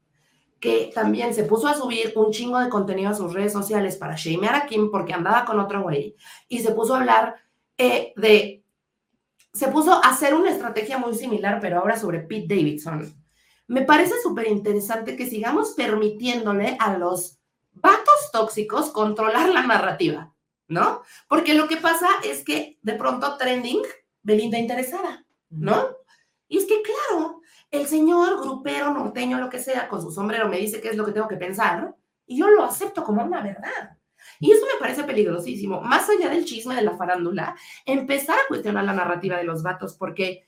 Speaker 2: que también se puso a subir un chingo de contenido a sus redes sociales para shamear a Kim porque andaba con otro güey, y se puso a hablar eh, de, se puso a hacer una estrategia muy similar, pero ahora sobre Pete Davidson. Me parece súper interesante que sigamos permitiéndole a los vatos tóxicos controlar la narrativa, ¿no? Porque lo que pasa es que de pronto trending, Belinda interesada, ¿no? Y es que, claro, el señor grupero, norteño, lo que sea, con su sombrero me dice qué es lo que tengo que pensar y yo lo acepto como una verdad. Y eso me parece peligrosísimo. Más allá del chisme de la farándula, empezar a cuestionar la narrativa de los vatos porque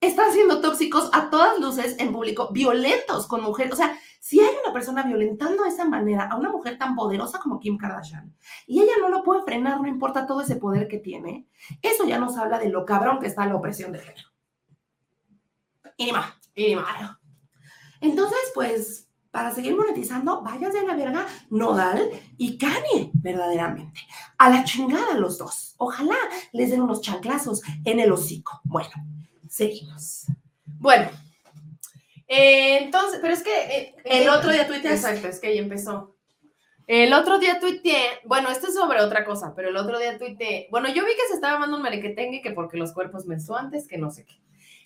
Speaker 2: están siendo tóxicos a todas luces en público, violentos con mujeres. O sea, si hay una persona violentando de esa manera a una mujer tan poderosa como Kim Kardashian y ella no lo puede frenar, no importa todo ese poder que tiene, eso ya nos habla de lo cabrón que está la opresión de género. Y ni más, y ni más. Entonces, pues, para seguir monetizando, váyanse a la verga Nodal y Kanye, verdaderamente. A la chingada los dos. Ojalá les den unos chanclazos en el hocico. Bueno, seguimos.
Speaker 3: Bueno, eh, entonces, pero es que... eh,
Speaker 2: El otro día tuiteaste.
Speaker 3: Exacto, es que ahí empezó. El otro día tuiteé, bueno, esto es sobre otra cosa, pero el otro día tuiteé, bueno, yo vi que se estaba armando un merequetengue que porque los cuerpos menstruantes, que no sé qué.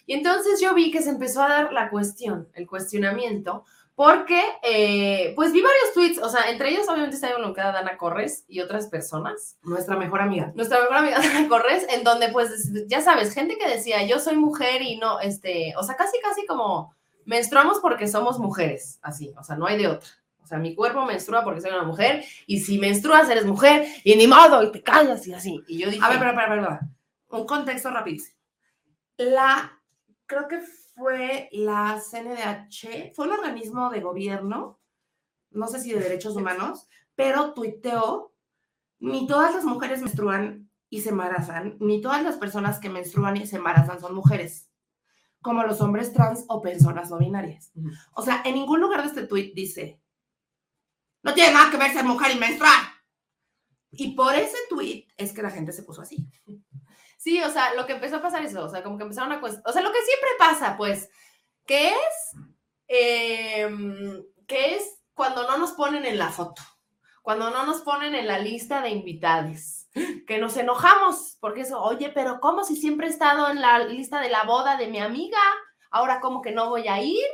Speaker 3: Y entonces yo vi que se empezó a dar la cuestión, el cuestionamiento, Porque, eh, pues vi varios tweets, o sea, entre ellos obviamente está involucrada Dana Corres y otras personas.
Speaker 2: Nuestra mejor amiga.
Speaker 3: Nuestra mejor amiga Dana Corres, en donde pues, ya sabes, gente que decía, yo soy mujer y no, este, o sea, casi, casi como menstruamos porque somos mujeres, así, o sea, no hay de otra. O sea, mi cuerpo menstrua porque soy una mujer y si menstruas eres mujer y ni modo y te callas y así. Y yo dije,
Speaker 2: A ver, pero, pero, pero, un contexto rapidísimo. La, creo que fue la CNDH, fue un organismo de gobierno, no sé si de derechos humanos, pero tuiteó, ni todas las mujeres menstruan y se embarazan, ni todas las personas que menstruan y se embarazan son mujeres, como los hombres trans o personas no binarias. O sea, en ningún lugar de este tuit dice, no tiene nada que ver ser mujer y menstruar. Y por ese tuit es que la gente se puso así.
Speaker 3: Sí, o sea, lo que empezó a pasar es eso, o sea, como que empezaron a o sea, lo que siempre pasa, pues, que es, em, que es cuando no nos ponen en la foto, cuando no nos ponen en la lista de invitados, que nos enojamos, porque eso, oye, pero ¿cómo si siempre he estado en la lista de la boda de mi amiga? Ahora, ¿cómo que no voy a ir?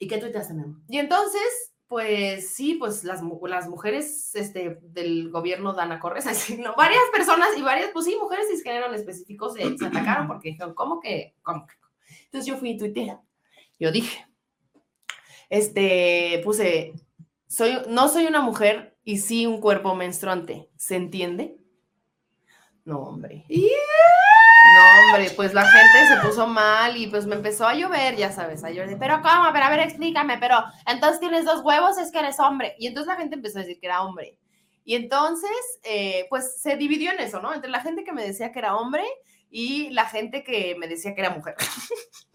Speaker 2: ¿Y qué tuiteaste, Memo?
Speaker 3: Y entonces, pues sí, pues las, las mujeres este, del gobierno Dana Corres, varias personas y varias, pues sí, mujeres cisgénero en específico se, se atacaron porque dijeron, ¿cómo que? ¿Cómo? Entonces yo fui y tuiteé. Yo dije, este, puse, soy, no soy una mujer y sí un cuerpo menstruante, ¿se entiende? No, hombre. No, hombre, pues la gente se puso mal y pues me empezó a llover, ya sabes, a llover. Pero ¿cómo? Pero a ver, explícame, pero entonces tienes dos huevos, es que eres hombre. Y entonces la gente empezó a decir que era hombre. Y entonces, eh, pues se dividió en eso, ¿no? Entre la gente que me decía que era hombre y la gente que me decía que era mujer.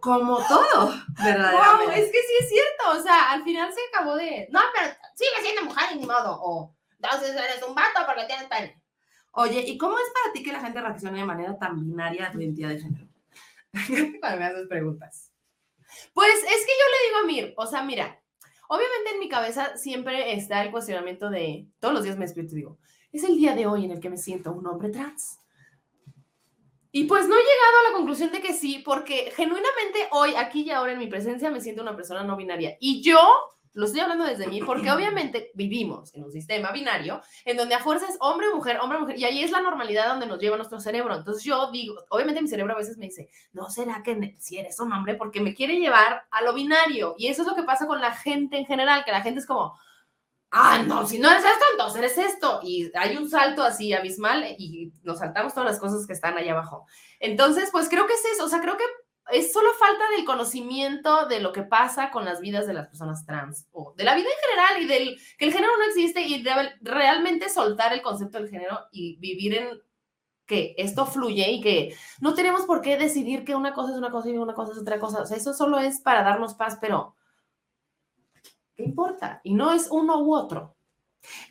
Speaker 2: Como todo,
Speaker 3: Wow,
Speaker 2: verdaderamente.
Speaker 3: es que sí es cierto, o sea, al final se acabó de, no, pero sigue siendo mujer y ni modo, o entonces eres un vato porque tienes pene.
Speaker 2: Oye, ¿y cómo es para ti que la gente reaccione de manera tan binaria a tu identidad de género?
Speaker 3: Cuando me haces preguntas. Pues es que yo le digo a Mir, o sea, mira, obviamente en mi cabeza siempre está el cuestionamiento de, todos los días me despierto y digo, es el día de hoy en el que me siento un hombre trans. Y pues no he llegado a la conclusión de que sí, porque genuinamente hoy, aquí y ahora en mi presencia, me siento una persona no binaria. Y yo lo estoy hablando desde mí, porque obviamente vivimos en un sistema binario en donde a fuerza es hombre o mujer, hombre o mujer, y ahí es la normalidad donde nos lleva nuestro cerebro. Entonces yo digo, obviamente mi cerebro a veces me dice, no será que si eres un hombre, porque me quiere llevar a lo binario. Y eso es lo que pasa con la gente en general, que la gente es como, ah, no, si no eres esto, entonces eres esto. Y hay un salto así abismal y nos saltamos todas las cosas que están allá abajo. Entonces, pues creo que es eso, o sea, creo que es solo falta del conocimiento de lo que pasa con las vidas de las personas trans o de la vida en general y del que el género no existe y de realmente soltar el concepto del género y vivir en que esto fluye y que no tenemos por qué decidir que una cosa es una cosa y una cosa es otra cosa. O sea, eso solo es para darnos paz, pero ¿qué importa? Y no es uno u otro.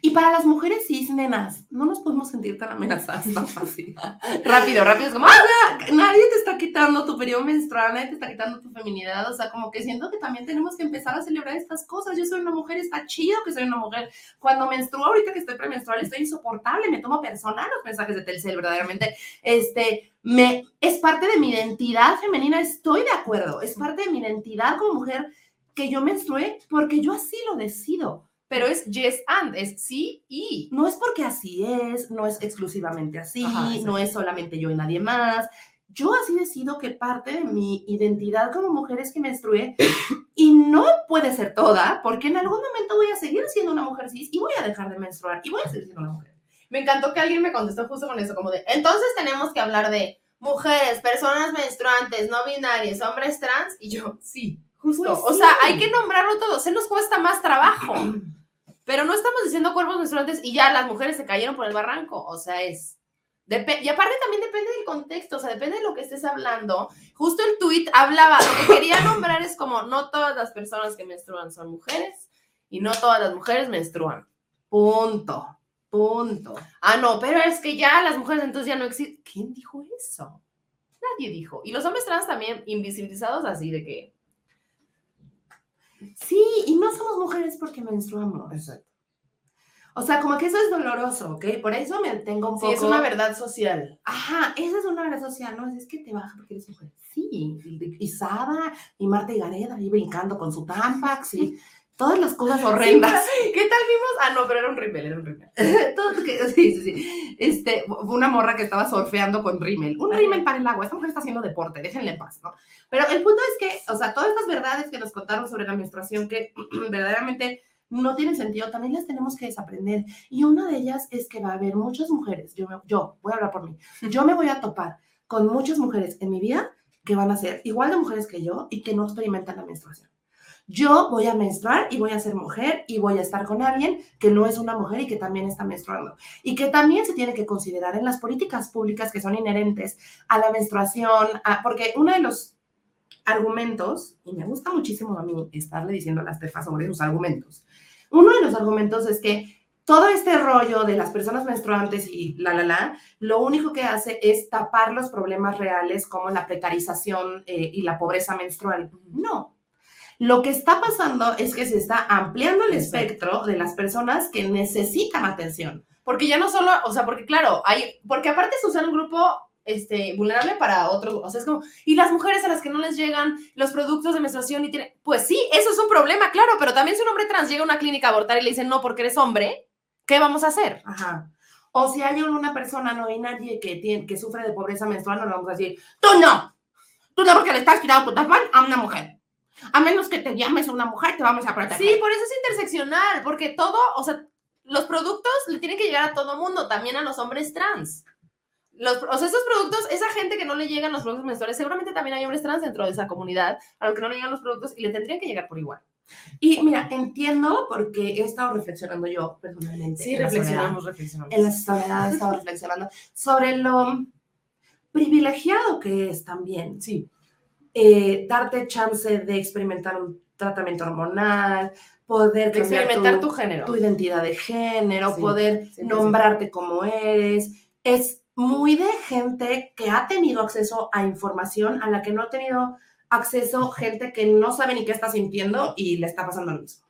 Speaker 2: Y para las mujeres cis, nenas, no nos podemos sentir tan amenazadas tan fácil.
Speaker 3: Rápido, rápido, es como,
Speaker 2: sea, nadie te está quitando tu periodo menstrual, nadie te está quitando tu feminidad. O sea, como que siento que también tenemos que empezar a celebrar estas cosas. Yo soy una mujer, está chido que soy una mujer. Cuando menstruo, ahorita que estoy premenstrual, estoy insoportable, me tomo personal los mensajes de Telcel, verdaderamente. Este, me, es parte de mi identidad femenina, estoy de acuerdo. Es parte de mi identidad como mujer que yo menstrue porque yo así lo decido.
Speaker 3: Pero es yes and, es sí y.
Speaker 2: No es porque así es, no es exclusivamente así,
Speaker 3: Ajá,
Speaker 2: no es solamente yo y nadie más. Yo así decido que parte de mi identidad como mujer es que menstrue y no puede ser toda, porque en algún momento voy a seguir siendo una mujer cis y voy a dejar de menstruar y voy a seguir siendo una mujer.
Speaker 3: Me encantó que alguien me contestó justo con eso, como de, entonces tenemos que hablar de mujeres, personas menstruantes, no binarias, hombres trans, y yo, sí, justo.
Speaker 2: Pues
Speaker 3: O
Speaker 2: sí.
Speaker 3: sea, hay que nombrarlo todo, se nos cuesta más trabajo. Pero no estamos diciendo cuerpos menstruantes y ya las mujeres se cayeron por el barranco. O sea, es. depe- y aparte también depende del contexto, o sea, depende de lo que estés hablando. Justo el tweet hablaba, lo que quería nombrar es como no todas las personas que menstruan son mujeres y no todas las mujeres menstruan.
Speaker 2: Punto, punto.
Speaker 3: Ah, no, pero es que ya las mujeres entonces ya no existen. ¿Quién dijo eso? Nadie dijo. Y los hombres trans también invisibilizados así de que.
Speaker 2: Sí, y no somos mujeres porque menstruamos. O sea, como que eso es doloroso, ¿ok? Por eso me tengo un
Speaker 3: Sí,
Speaker 2: poco...
Speaker 3: es una verdad social.
Speaker 2: Ajá, esa es una verdad social, ¿no? Es que te baja porque eres mujer. Sí, y, y Sada, y Marta y Gareda ahí brincando con su Tampax y todas las cosas horrendas.
Speaker 3: ¿Qué tal vimos? Ah, no, pero era un rímel, era un rímel.
Speaker 2: Sí, sí, sí. Este, una morra que estaba surfeando con rímel. Un rímel para el agua. Esta mujer está haciendo deporte, déjenle en paz, ¿no? Pero el punto es que, o sea, todas estas verdades que nos contaron sobre la menstruación que verdaderamente no tienen sentido, también las tenemos que desaprender. Y una de ellas es que va a haber muchas mujeres, yo, me- yo voy a hablar por mí, yo me voy a topar con muchas mujeres en mi vida que van a ser igual de mujeres que yo y que no experimentan la menstruación. Yo voy a menstruar y voy a ser mujer y voy a estar con alguien que no es una mujer y que también está menstruando. Y que también se tiene que considerar en las políticas públicas que son inherentes a la menstruación, a- porque uno de los argumentos, y me gusta muchísimo a mí estarle diciendo a las tefas sobre sus argumentos, uno de los argumentos es que todo este rollo de las personas menstruantes y la, la, la, lo único que hace es tapar los problemas reales como la precarización eh, y la pobreza menstrual. No. Lo que está pasando es que se está ampliando el
Speaker 3: Exacto.
Speaker 2: espectro de las personas que necesitan atención.
Speaker 3: Porque ya no solo, o sea, porque claro, hay, porque aparte se usa un grupo este, vulnerable para otros, o sea, es como, y las mujeres a las que no les llegan los productos de menstruación y tienen, pues sí, eso es un problema, claro, pero también si un hombre trans llega a una clínica a abortar y le dicen, no, porque eres hombre, ¿qué vamos a hacer?
Speaker 2: Ajá. O si hay una persona no binaria que, tiene, que sufre de pobreza menstrual, no le vamos a decir, tú no, tú no porque le estás tirando tu tampón a una mujer. A menos que te llames una mujer, te vamos a proteger.
Speaker 3: Sí, por eso es interseccional, porque todo, o sea, los productos le tienen que llegar a todo mundo, también a los hombres trans. Los, o sea, esos productos, esa gente que no le llegan los productos menstruales, seguramente también hay hombres trans dentro de esa comunidad a los que no le llegan los productos y le tendrían que llegar por igual.
Speaker 2: Y mira, entiendo porque he estado reflexionando yo personalmente. en la soledad.
Speaker 3: reflexionamos.
Speaker 2: En la soledad he estado reflexionando sobre lo privilegiado que es también.
Speaker 3: Sí.
Speaker 2: Eh, darte chance de experimentar un tratamiento hormonal, poder
Speaker 3: De experimentar tu, género.
Speaker 2: tu identidad de género,
Speaker 3: Sí,
Speaker 2: poder
Speaker 3: 100%.
Speaker 2: nombrarte como eres. Es muy de gente que ha tenido acceso a información a la que no ha tenido acceso gente que no sabe ni qué está sintiendo y le está pasando lo mismo.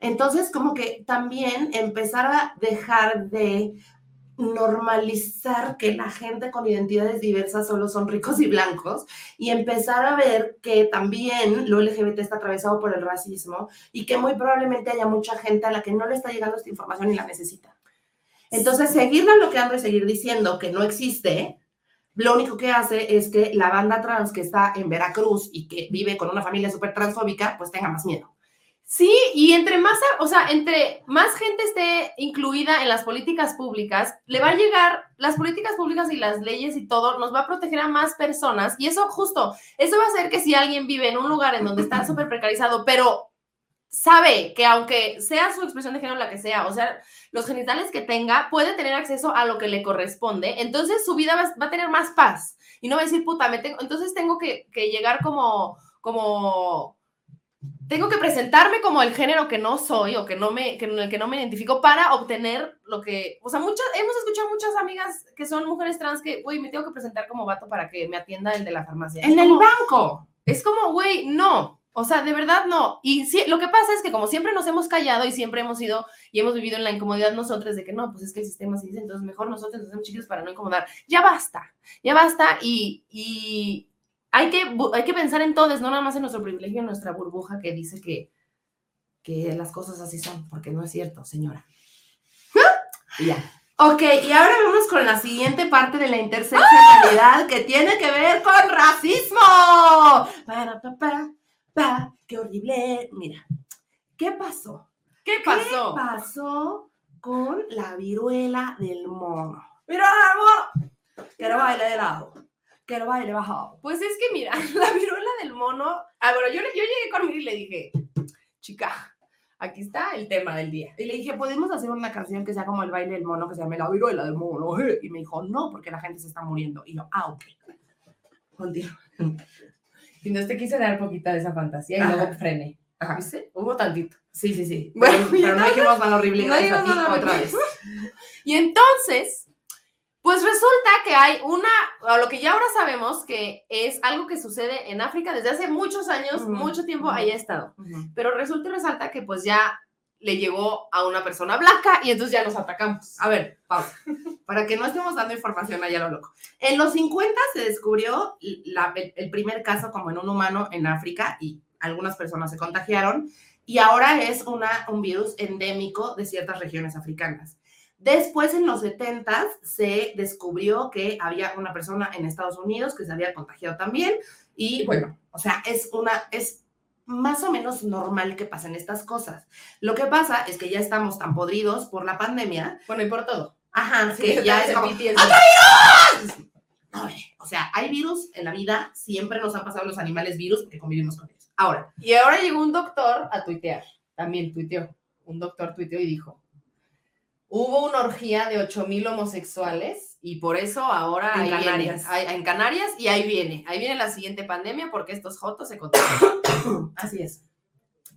Speaker 2: Entonces, como que también empezar a dejar de normalizar que la gente con identidades diversas solo son ricos y blancos y empezar a ver que también lo LGBT está atravesado por el racismo y que muy probablemente haya mucha gente a la que no le está llegando esta información y la necesita. Entonces, seguirla bloqueando y seguir diciendo que no existe, lo único que hace es que la banda trans que está en Veracruz y que vive con una familia súper transfóbica, pues tenga más miedo.
Speaker 3: Sí, y entre más, o sea, entre más gente esté incluida en las políticas públicas, le va a llegar, las políticas públicas y las leyes y todo, nos va a proteger a más personas. Y eso justo, eso va a hacer que si alguien vive en un lugar en donde está súper precarizado, pero sabe que aunque sea su expresión de género la que sea, o sea, los genitales que tenga, puede tener acceso a lo que le corresponde, entonces su vida va, a tener más paz. Y no va a decir, puta, me tengo, entonces tengo que, que llegar como, como tengo que presentarme como el género que no soy o que no me, que, en el que no me identifico para obtener lo que, o sea, muchas, hemos escuchado muchas amigas que son mujeres trans que, güey, me tengo que presentar como vato para que me atienda el de la farmacia.
Speaker 2: En el
Speaker 3: como-
Speaker 2: banco.
Speaker 3: es como, güey, no. O sea, de verdad no. Y sí, lo que pasa es que como siempre nos hemos callado y siempre hemos ido y hemos vivido en la incomodidad nosotros de que no, pues es que el sistema se dice, entonces mejor nosotros nos hacemos chiquitos para no incomodar. Ya basta, ya basta y, y hay, que, hay que pensar en todos, no nada más en nuestro privilegio, en nuestra burbuja que dice que, que las cosas así son, porque no es cierto, señora. Y ya.
Speaker 2: Ok, y ahora vamos con la siguiente parte de la interseccionalidad que tiene que ver con racismo. Para, pa, pa, pa, qué horrible. Mira, ¿qué pasó?
Speaker 3: ¿Qué pasó?
Speaker 2: ¿Qué pasó con la viruela del mono?
Speaker 3: Mira, amor,
Speaker 2: Quiero baile de lado. Quiero baile bajado.
Speaker 3: Pues es que mira, la viruela del mono. Ah, bueno, yo, yo llegué con y le dije, chica, aquí está el tema del día.
Speaker 2: Y le dije, ¿podemos hacer una canción que sea como el baile del mono, que se llame la viruela del mono? eh?" Y me dijo, no, porque la gente se está muriendo. Y yo, ah, ok. Continúa.
Speaker 3: Y no te quise dar poquita de esa fantasía y
Speaker 2: Ajá.
Speaker 3: luego frené.
Speaker 2: Ajá.
Speaker 3: ¿Viste? Hubo tantito.
Speaker 2: Sí, sí, sí.
Speaker 3: Bueno,
Speaker 2: pero, pero no dijimos nada horrible.
Speaker 3: no dijimos nada
Speaker 2: otra vez.
Speaker 3: Y entonces, pues resulta que hay una, o lo que ya ahora sabemos que es algo que sucede en África desde hace muchos años, mucho tiempo ahí ha estado. Pero resulta y resalta que pues ya le llegó a una persona blanca y entonces ya nos atacamos.
Speaker 2: A ver, pausa. Para que no estemos dando información allá a lo loco. En los 50 se descubrió la- el, el primer caso como en un humano en África y algunas personas se contagiaron y ahora es una, un virus endémico de ciertas regiones africanas. Después, en los 70 se descubrió que había una persona en Estados Unidos que se había contagiado también y bueno, o sea, es una, es más o menos normal que pasen estas cosas. Lo que pasa es que ya estamos tan podridos por la pandemia,
Speaker 3: Bueno, y por todo.
Speaker 2: ajá, que ya es como, no, o sea, hay virus en la vida, siempre nos han pasado los animales virus porque convivimos con ellos. Ahora,
Speaker 3: Y ahora llegó un doctor a tuitear, también tuiteó, un doctor tuiteó y dijo, hubo una orgía de 8000 homosexuales y por eso ahora
Speaker 2: En
Speaker 3: ahí viene,
Speaker 2: Canarias.
Speaker 3: ahí- en Canarias y ahí viene, ahí viene la siguiente pandemia porque estos jotos se contagian.
Speaker 2: así es.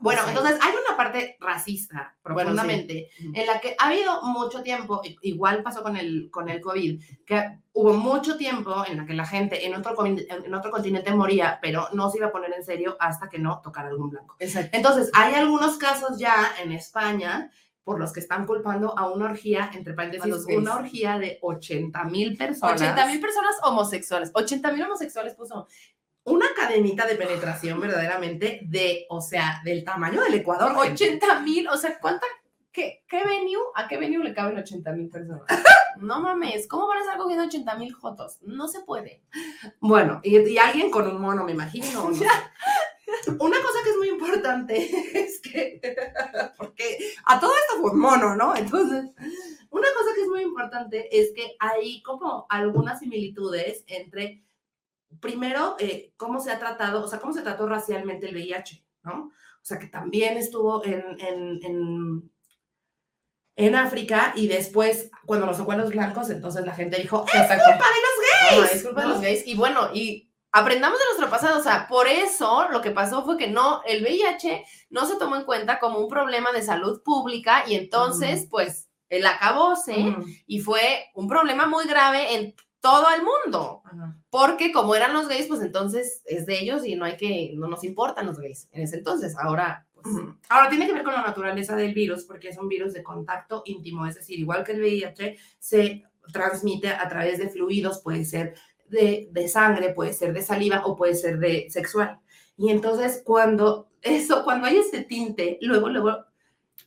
Speaker 2: Bueno,
Speaker 3: Sí.
Speaker 2: entonces hay una parte racista profundamente
Speaker 3: Ujú.
Speaker 2: en la que ha habido mucho tiempo, igual pasó con el, con el COVID, que hubo mucho tiempo en la que la gente en otro, en otro continente moría, pero no se iba a poner en serio hasta que no tocara algún blanco.
Speaker 3: Exacto.
Speaker 2: Entonces, hay algunos casos ya en España por los que están culpando a una orgía, entre paréntesis, una orgía de 80 mil personas.
Speaker 3: 80 mil personas homosexuales, 80 mil homosexuales puso.
Speaker 2: Una cadenita de penetración verdaderamente de, o sea, del tamaño del Ecuador. gente.
Speaker 3: 80 mil, o sea, ¿cuánta? ¿Qué, ¿Qué venue? ¿A qué venue le caben 80 mil personas? No mames, ¿cómo van a estar cogiendo 80 mil jotos? No se puede.
Speaker 2: Bueno, y, y alguien con un mono, me imagino. ¿no? Una cosa que es muy importante es que, porque a todo esto fue mono, ¿no? Entonces, una cosa que es muy importante es que hay como algunas similitudes entre, primero, eh, cómo se ha tratado, o sea, cómo se trató racialmente el VIH, ¿no? O sea, que también estuvo en, en, en, en África y después, cuando nos tocó a los blancos, entonces la gente dijo, es culpa de los
Speaker 3: No,
Speaker 2: gays.
Speaker 3: es culpa de los gays. Y bueno, y aprendamos de nuestro pasado. O sea, por eso lo que pasó fue que no, el VIH no se tomó en cuenta como un problema de salud pública y entonces, pues, el acabóse
Speaker 2: Ujú.
Speaker 3: y fue un problema muy grave en todo el mundo.
Speaker 2: Ajá.
Speaker 3: Porque como eran los gays, pues entonces es de ellos y no hay que, no nos importan los gays en ese entonces. Ahora, pues.
Speaker 2: Ahora tiene que ver con la naturaleza del virus, porque es un virus de contacto íntimo, es decir, igual que el VIH, se transmite a través de fluidos, puede ser de, de sangre, puede ser de saliva o puede ser de sexual. Y entonces cuando eso, cuando hay ese tinte, luego, luego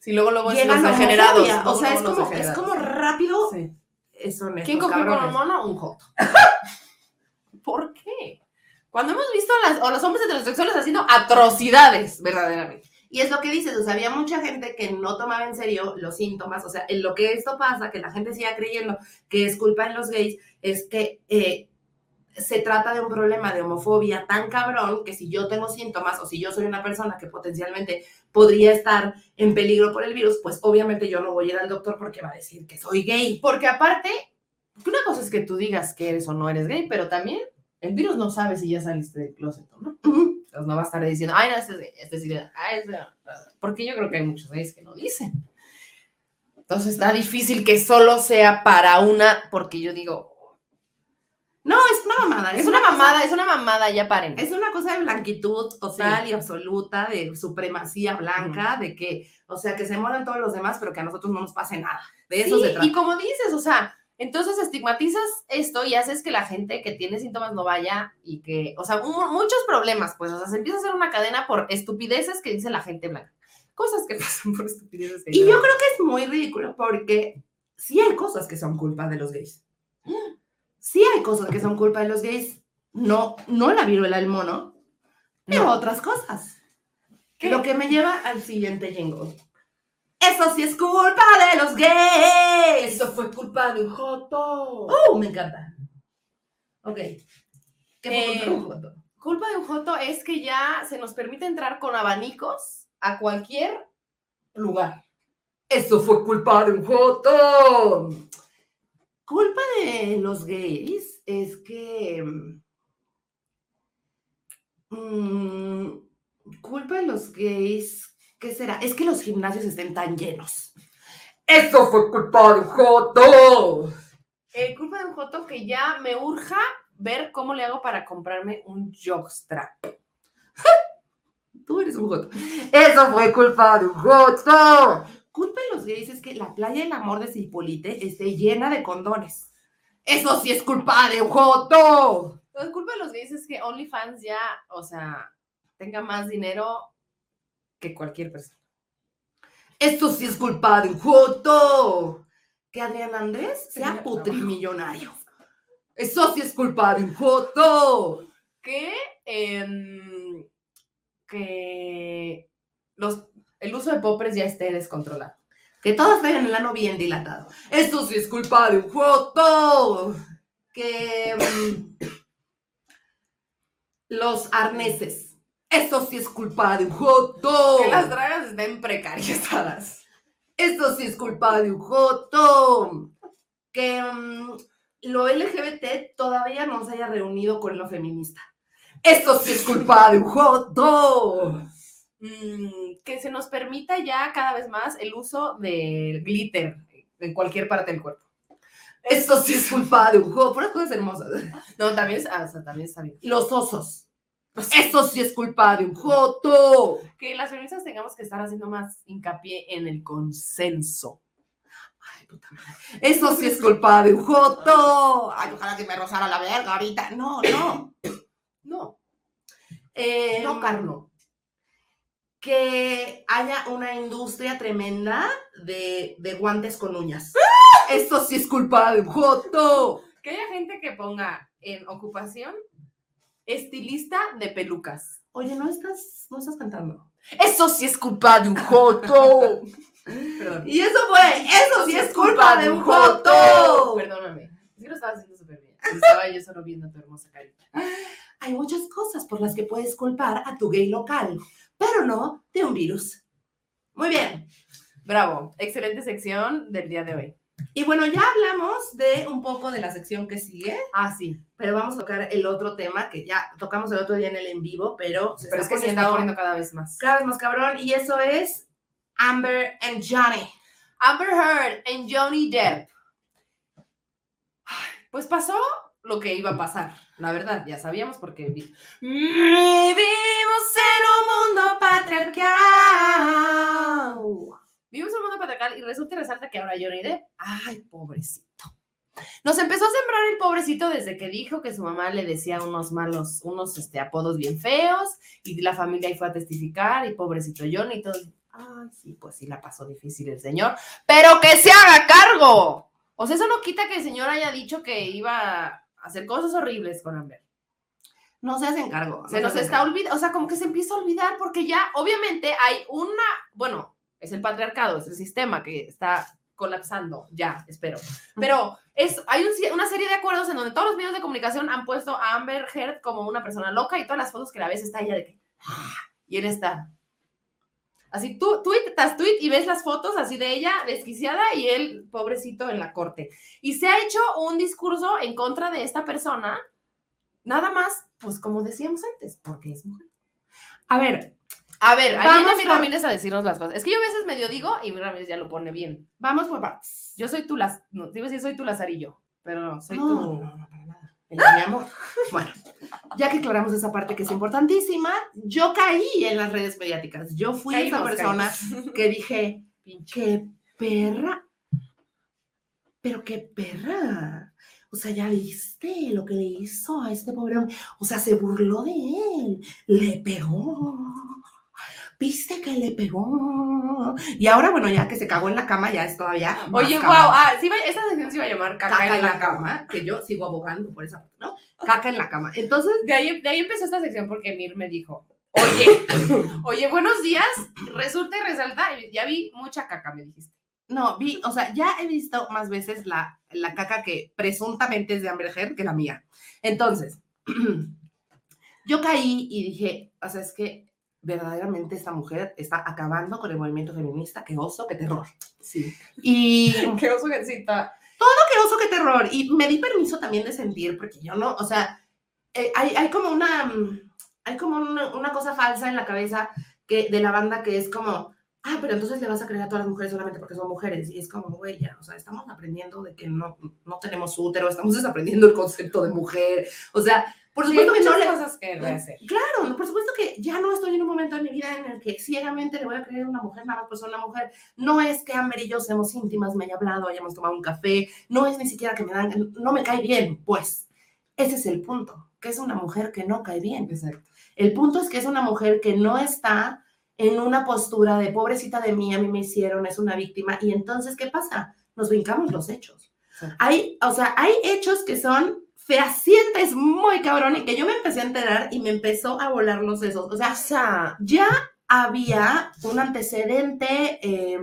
Speaker 3: si luego luego
Speaker 2: llega
Speaker 3: los
Speaker 2: homofobia. O sea, es como, es como rápido.
Speaker 3: Sí.
Speaker 2: Son
Speaker 3: ¿Quién cogió con mono? Un joto. ¿Por qué? Cuando hemos visto a, las, a los hombres heterosexuales haciendo atrocidades, verdaderamente.
Speaker 2: Y es lo que dices, o sea, había mucha gente que no tomaba en serio los síntomas, o sea, en lo que esto pasa, que la gente siga creyendo que es culpa de los gays, es que eh, se trata de un problema de homofobia tan cabrón que si yo tengo síntomas o si yo soy una persona que potencialmente podría estar en peligro por el virus, pues obviamente yo no voy a ir al doctor porque va a decir que soy gay.
Speaker 3: Porque aparte, una cosa es que tú digas que eres o no eres gay, pero también el virus no sabe si ya saliste del closet o no. Entonces no va a estar diciendo, ay, no, este es gay, este es gay, ay, este no". Porque yo creo que hay muchos gays que no dicen. Entonces está difícil que solo sea para una, porque yo digo,
Speaker 2: No, es una mamada.
Speaker 3: es una
Speaker 2: cosa-
Speaker 3: mamada, es una mamada, ya paren.
Speaker 2: Es una cosa de blanquitud total y absoluta, de supremacía blanca, de que, o sea, que se mueran todos los demás, pero que a nosotros no nos pase nada. De eso
Speaker 3: Sí,
Speaker 2: se trata.
Speaker 3: Y como dices, o sea, entonces estigmatizas esto y haces que la gente que tiene síntomas no vaya y que, o sea, mu- muchos problemas, pues, o sea, se empieza a hacer una cadena por estupideces que dice la gente blanca. Cosas que pasan por estupideces
Speaker 2: Y yo creo que es muy ridículo porque sí hay cosas que son culpa de los gays. Sí hay cosas que son culpa de los gays. No, no la viruela del mono, pero
Speaker 3: No.
Speaker 2: otras cosas.
Speaker 3: ¿Qué?
Speaker 2: Lo que me lleva al siguiente jingle. Eso sí es culpa de los gays.
Speaker 3: Eso fue culpa de un joto.
Speaker 2: ¡Uh! Me encanta. Ok. ¿Qué fue
Speaker 3: Eh,
Speaker 2: culpa de un joto?
Speaker 3: Culpa de un joto es que ya se nos permite entrar con abanicos a cualquier lugar.
Speaker 2: Eso fue culpa de un joto. Culpa de los gays es que. mm, culpa de los gays. ¿Qué será? Es que los gimnasios estén tan llenos. Eso fue culpa de un joto.
Speaker 3: Eh, culpa de un joto que ya me urja ver cómo le hago para comprarme un jockstrap.
Speaker 2: Tú eres un joto. Eso fue culpa de un joto. Culpa de los gays es que la playa del amor de Cipolite esté llena de condones. Eso sí es culpa de un joto.
Speaker 3: La culpa de los gays es que OnlyFans ya, o sea, tenga más dinero que cualquier persona.
Speaker 2: Esto sí es culpa de un joto. Que Adrián Andrés sea putrimillonario. Eso sí es culpa de un joto.
Speaker 3: Que, em, que los, el uso de popres ya esté descontrolado.
Speaker 2: Que todos traigan el ano bien dilatado. Esto sí es culpa de un joto. Que mm, los arneses. Esto sí es culpa de un joto.
Speaker 3: Que las dragas estén precarizadas.
Speaker 2: Esto sí es culpa de un joto. Que mm, lo LGBT todavía no se haya reunido con lo feminista. Esto sí es culpa de un joto.
Speaker 3: Mm, que se nos permita ya cada vez más el uso del glitter en cualquier parte del cuerpo.
Speaker 2: Esto sí es culpa de un joto. Puras cosas hermosas.
Speaker 3: No, también, es- ah, o sea, también está bien.
Speaker 2: Los osos. Esto sí es culpa de un joto.
Speaker 3: Que las feministas tengamos que estar haciendo más hincapié en el consenso.
Speaker 2: Ay, puta madre. Eso sí es culpa de un joto. Ay, ojalá que me rozara la verga ahorita. No, no.
Speaker 3: No.
Speaker 2: Eh,
Speaker 3: No, Carlo.
Speaker 2: Que haya una industria tremenda de, de guantes con uñas. Eso sí es culpa de un joto.
Speaker 3: Que haya gente que ponga en ocupación estilista de pelucas.
Speaker 2: Oye, no estás, no estás cantando. Eso sí es culpa de un joto.
Speaker 3: Perdón.
Speaker 2: y eso fue, eso sí es culpa de un joto.
Speaker 3: Perdóname. Sí lo estaba haciendo súper bien. Estaba yo solo viendo tu hermosa carita.
Speaker 2: Hay muchas cosas por las que puedes culpar a tu gay local, pero no de un virus. Muy bien.
Speaker 3: Bravo. Excelente sección del día de hoy.
Speaker 2: Y bueno, ya hablamos de un poco de la sección que sigue,
Speaker 3: Ah, sí.
Speaker 2: pero vamos a tocar el otro tema que ya tocamos el otro día en el en vivo, pero se
Speaker 3: Pero es que se está poniendo cada vez más.
Speaker 2: cada vez más cabrón y eso es Amber and Johnny.
Speaker 3: Amber Heard en Johnny Depp. Pues pasó lo que iba a pasar. La verdad, ya sabíamos porque vi-
Speaker 2: Vivimos en un mundo patriarcal.
Speaker 3: vivimos en un mundo patriarcal y resulta y resalta que ahora Johnny Depp, ay, pobrecito. Nos empezó a sembrar el pobrecito desde que dijo que su mamá le decía unos malos, unos este, apodos bien feos y la familia ahí fue a testificar y pobrecito Johnny y todo. Ay, sí, pues sí la pasó difícil el señor, pero que se haga cargo. O sea, eso no quita que el señor haya dicho que iba hacer cosas horribles con Amber.
Speaker 2: No se hacen cargo.
Speaker 3: Se
Speaker 2: no
Speaker 3: nos está olvidando, o sea, como que se empieza a olvidar porque ya, obviamente, hay una, bueno, es el patriarcado, es el sistema que está colapsando, ya, espero. Pero es, hay un una serie de acuerdos en donde todos los medios de comunicación han puesto a Amber Heard como una persona loca y todas las fotos que la ves está ella de que, "Ah", y él está. Así, tú tweet tras tweet y ves las fotos así de ella desquiciada y él pobrecito en la corte. Y se ha hecho un discurso en contra de esta persona, nada más, pues como decíamos antes, porque es mujer.
Speaker 2: A ver,
Speaker 3: A ver,
Speaker 2: Vamos por-
Speaker 3: Ramírez a decirnos las cosas. Es que yo a veces medio digo y Ramírez ya lo pone bien.
Speaker 2: vamos por partes.
Speaker 3: Yo soy tu las, no, a decir soy tu lazarillo, pero no, soy
Speaker 2: No,
Speaker 3: tu.
Speaker 2: no, no, no, para nada. El de mi amor. Bueno, ya que aclaramos esa parte que es importantísima, yo caí en las redes mediáticas. Yo fui esa persona
Speaker 3: caímos.
Speaker 2: que dije,
Speaker 3: Pinche.
Speaker 2: qué perra. Pero qué perra. O sea, ya viste lo que le hizo a este pobre hombre. O sea, se burló de él. Le pegó. Viste que le pegó. Y ahora, bueno, ya que se cagó en la cama, ya es todavía.
Speaker 3: Oye, wow, ah, sí, esta sección se iba a llamar caca,
Speaker 2: caca en la cama, que yo sigo abogando por esa parte, ¿no? Caca en la cama. Entonces,
Speaker 3: De ahí, de ahí empezó esta sección porque Mir me dijo, oye, oye, buenos días, resulta y resalta, ya vi mucha caca, me dijiste.
Speaker 2: no, vi, o sea, ya he visto más veces la, la caca que presuntamente es de Amber Heard que la mía. Entonces, yo caí y dije, o sea, es que verdaderamente esta mujer está acabando con el movimiento feminista, qué oso, qué terror.
Speaker 3: Sí.
Speaker 2: Y
Speaker 3: Qué oso que sí está.
Speaker 2: qué oso, qué terror. Y me di permiso también de sentir, porque yo no, o sea, eh, hay, hay como una, mm, hay como una, una cosa falsa en la cabeza que, de la banda que es como, ah, pero entonces le vas a creer a todas las mujeres solamente porque son mujeres. Y es como, güey, ya, o sea, estamos aprendiendo de que no, no tenemos útero, estamos desaprendiendo el concepto de mujer. O sea, Por
Speaker 3: Sí,
Speaker 2: supuesto
Speaker 3: hay
Speaker 2: que no le...
Speaker 3: cosas que.
Speaker 2: Claro, por supuesto que ya no estoy en un momento de mi vida en el que ciegamente le voy a creer a una mujer, nada más pues una mujer. No es que Amber y yo seamos íntimas, me haya hablado, hayamos tomado un café, no es ni siquiera que me dan, no me cae bien, pues. Ese es el punto, que es una mujer que no cae bien.
Speaker 3: Exacto.
Speaker 2: El punto es que es una mujer que no está en una postura de pobrecita de mí, a mí me hicieron, es una víctima. Y entonces, ¿qué pasa? Nos brincamos los hechos.
Speaker 3: Exacto.
Speaker 2: Hay, o sea, hay hechos que son fehacientes muy cabrón y que yo me empecé a enterar y me empezó a volar los sesos. O sea,
Speaker 3: O sea,
Speaker 2: ya había un antecedente eh,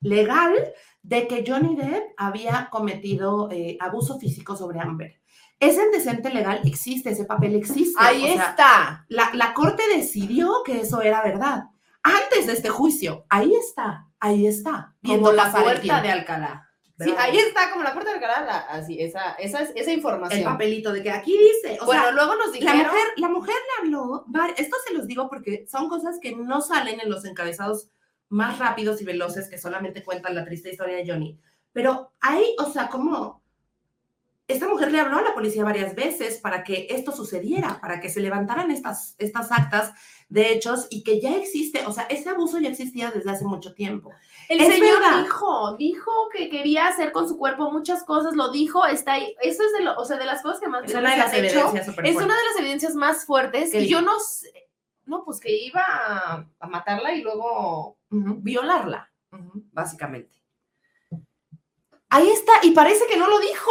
Speaker 2: legal de que Johnny Depp había cometido eh, abuso físico sobre Amber. Ese antecedente legal existe, ese papel existe.
Speaker 3: ahí
Speaker 2: o sea,
Speaker 3: está.
Speaker 2: la, la corte decidió que eso era verdad. Antes de este juicio, ahí está, ahí está.
Speaker 3: Como la puerta de Alcalá. Sí, ahí está, como la puerta de Alcalá, la- así, esa, esa, esa información.
Speaker 2: El papelito de que aquí dice. O
Speaker 3: bueno,
Speaker 2: sea,
Speaker 3: luego nos
Speaker 2: la
Speaker 3: dijeron...
Speaker 2: mujer, la mujer le habló, esto se los digo porque son cosas que no salen en los encabezados más rápidos y veloces que solamente cuentan la triste historia de Johnny. Pero hay, o sea, como esta mujer le habló a la policía varias veces para que esto sucediera, para que se levantaran estas, estas actas de hechos y que ya existe, o sea, ese abuso ya existía desde hace mucho tiempo.
Speaker 3: El
Speaker 2: Es
Speaker 3: señor
Speaker 2: verdad.
Speaker 3: dijo, dijo que quería hacer con su cuerpo muchas cosas, lo dijo, está ahí. Eso es de, lo, o sea, de las cosas que más
Speaker 2: Es una de las
Speaker 3: hecho.
Speaker 2: evidencias
Speaker 3: Es una de las evidencias más fuertes.
Speaker 2: ¿Qué
Speaker 3: Y yo no sé, no, pues que iba a, a matarla y luego violarla, básicamente. Ahí está, y parece que no lo dijo.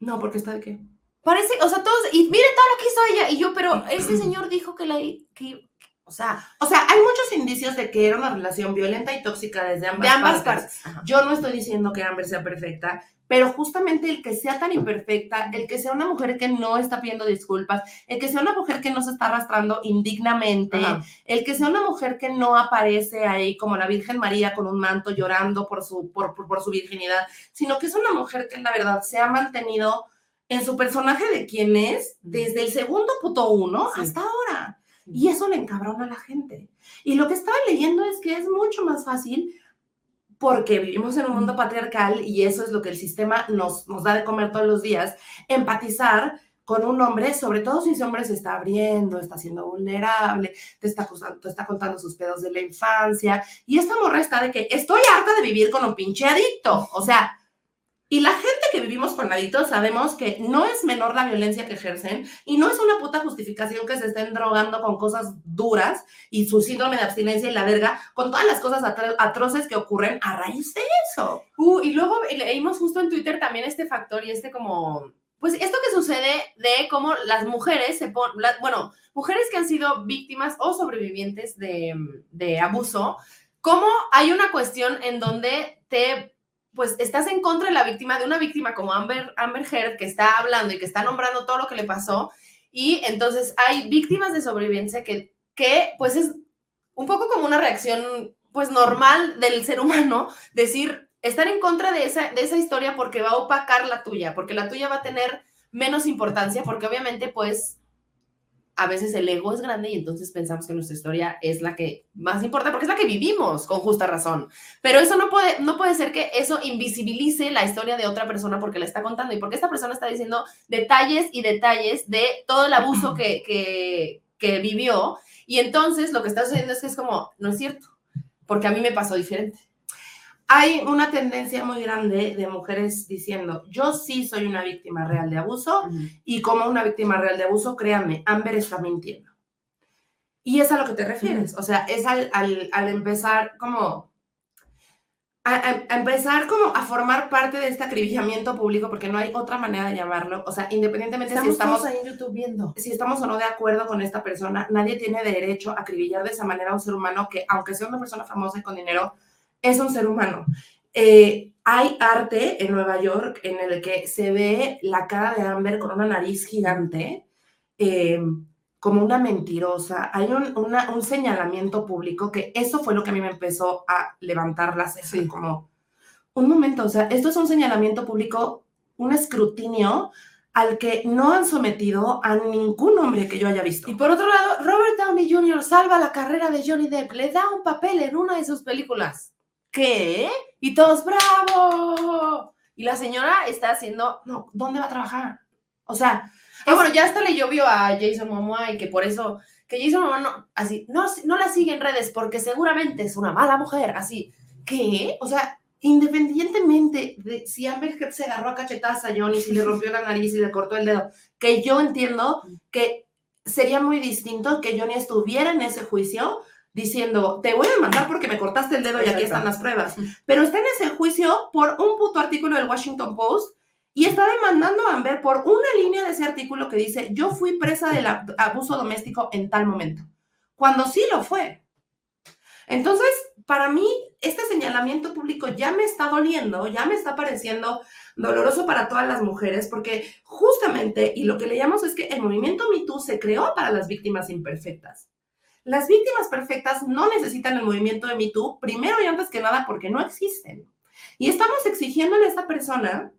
Speaker 2: No, porque está de qué.
Speaker 3: Parece, o sea, todos, y miren todo lo que hizo ella. Y yo, pero ese señor dijo que la, que, o sea,
Speaker 2: O sea, hay muchos indicios de que era una relación violenta y tóxica desde ambas,
Speaker 3: de ambas
Speaker 2: partes. Yo no estoy diciendo que Amber sea perfecta, pero justamente el que sea tan imperfecta, el que sea una mujer que no está pidiendo disculpas, el que sea una mujer que no se está arrastrando indignamente,
Speaker 3: Ajá.
Speaker 2: el que sea una mujer que no aparece ahí como la Virgen María con un manto llorando por su, por, por- por su virginidad, sino que es una mujer que la verdad se ha mantenido en su personaje de quien es desde el segundo puto uno
Speaker 3: Sí.
Speaker 2: hasta ahora. Y eso le encabrona a la gente. Y lo que estaba leyendo es que es mucho más fácil porque vivimos en un mundo patriarcal y eso es lo que el sistema nos, nos da de comer todos los días, empatizar con un hombre, sobre todo si ese hombre se está abriendo, está siendo vulnerable, te está, acusando- te está contando sus pedos de la infancia, y esta morra está de que estoy harta de vivir con un pinche adicto, o sea, y la gente que vivimos con adictos sabemos que no es menor la violencia que ejercen y no es una puta justificación que se estén drogando con cosas duras y su síndrome de abstinencia y la verga, con todas las cosas atro- atroces que ocurren a raíz de eso.
Speaker 3: Uh, y luego leímos justo en Twitter también este factor y este como, pues esto que sucede de cómo las mujeres se ponen, bueno, mujeres que han sido víctimas o sobrevivientes de, de abuso, cómo hay una cuestión en donde te, pues estás en contra de la víctima, de una víctima como Amber, Amber Heard, que está hablando y que está nombrando todo lo que le pasó, y entonces hay víctimas de sobrevivencia que, que pues es un poco como una reacción pues normal del ser humano, decir, estar en contra de esa, de esa historia porque va a opacar la tuya, porque la tuya va a tener menos importancia, porque obviamente pues a veces el ego es grande y entonces pensamos que nuestra historia es la que más importa, porque es la que vivimos con justa razón. Pero eso no puede, no puede ser que eso invisibilice la historia de otra persona porque la está contando y porque esta persona está diciendo detalles y detalles de todo el abuso que, que, que vivió. Y entonces lo que está sucediendo es que es como, no es cierto, porque a mí me pasó diferente.
Speaker 2: Hay una tendencia muy grande de mujeres diciendo, yo sí soy una víctima real de abuso y como una víctima real de abuso, créanme, Amber está mintiendo. Y es a lo que te refieres, o sea, es al, al, al empezar como a, a- a empezar como a formar parte de este acribillamiento público, porque no hay otra manera de llamarlo, o sea, independientemente si estamos
Speaker 3: ahí en YouTube viendo.
Speaker 2: si estamos o no de acuerdo con esta persona, nadie tiene derecho a acribillar de esa manera a un ser humano que, aunque sea una persona famosa y con dinero, es un ser humano. Eh, hay arte en Nueva York en el que se ve la cara de Amber con una nariz gigante, eh, como una mentirosa. Hay un, una- un señalamiento público que eso fue lo que a mí me empezó a levantar la ceja,
Speaker 3: Sí.
Speaker 2: como un momento, o sea, esto es un señalamiento público, un escrutinio al que no han sometido a ningún hombre que yo haya visto.
Speaker 3: Y por otro lado, Robert Downey Jr. salva la carrera de Johnny Depp, le da un papel en una de sus películas. ¿Qué? Y todos, ¡bravo! Y la señora está haciendo,
Speaker 2: No, ¿dónde va a trabajar? O sea,
Speaker 3: Ah, bueno, ya hasta le llovió a Jason Momoa y que por eso, que Jason Momoa no, así, no, no la sigue en redes porque seguramente es una mala mujer, así. ¿Qué?
Speaker 2: O sea, independientemente de si Amber Heard se agarró a cachetadas a Johnny, si le rompió la nariz y le cortó el dedo, que yo entiendo que sería muy distinto que Johnny estuviera en ese juicio diciendo, te voy a demandar porque me cortaste el dedo y aquí están las pruebas. Pero está en ese juicio por un puto artículo del Washington Post y está demandando a Amber por una línea de ese artículo que dice, yo fui presa del abuso doméstico en tal momento, cuando sí lo fue. Entonces, para mí, este señalamiento público ya me está doliendo, ya me está pareciendo doloroso para todas las mujeres, porque justamente, y lo que le llamamos es que el movimiento MeToo se creó para las víctimas imperfectas. Las víctimas perfectas no necesitan el movimiento de MeToo, primero y antes que nada porque no existen. Y estamos exigiéndole a esta persona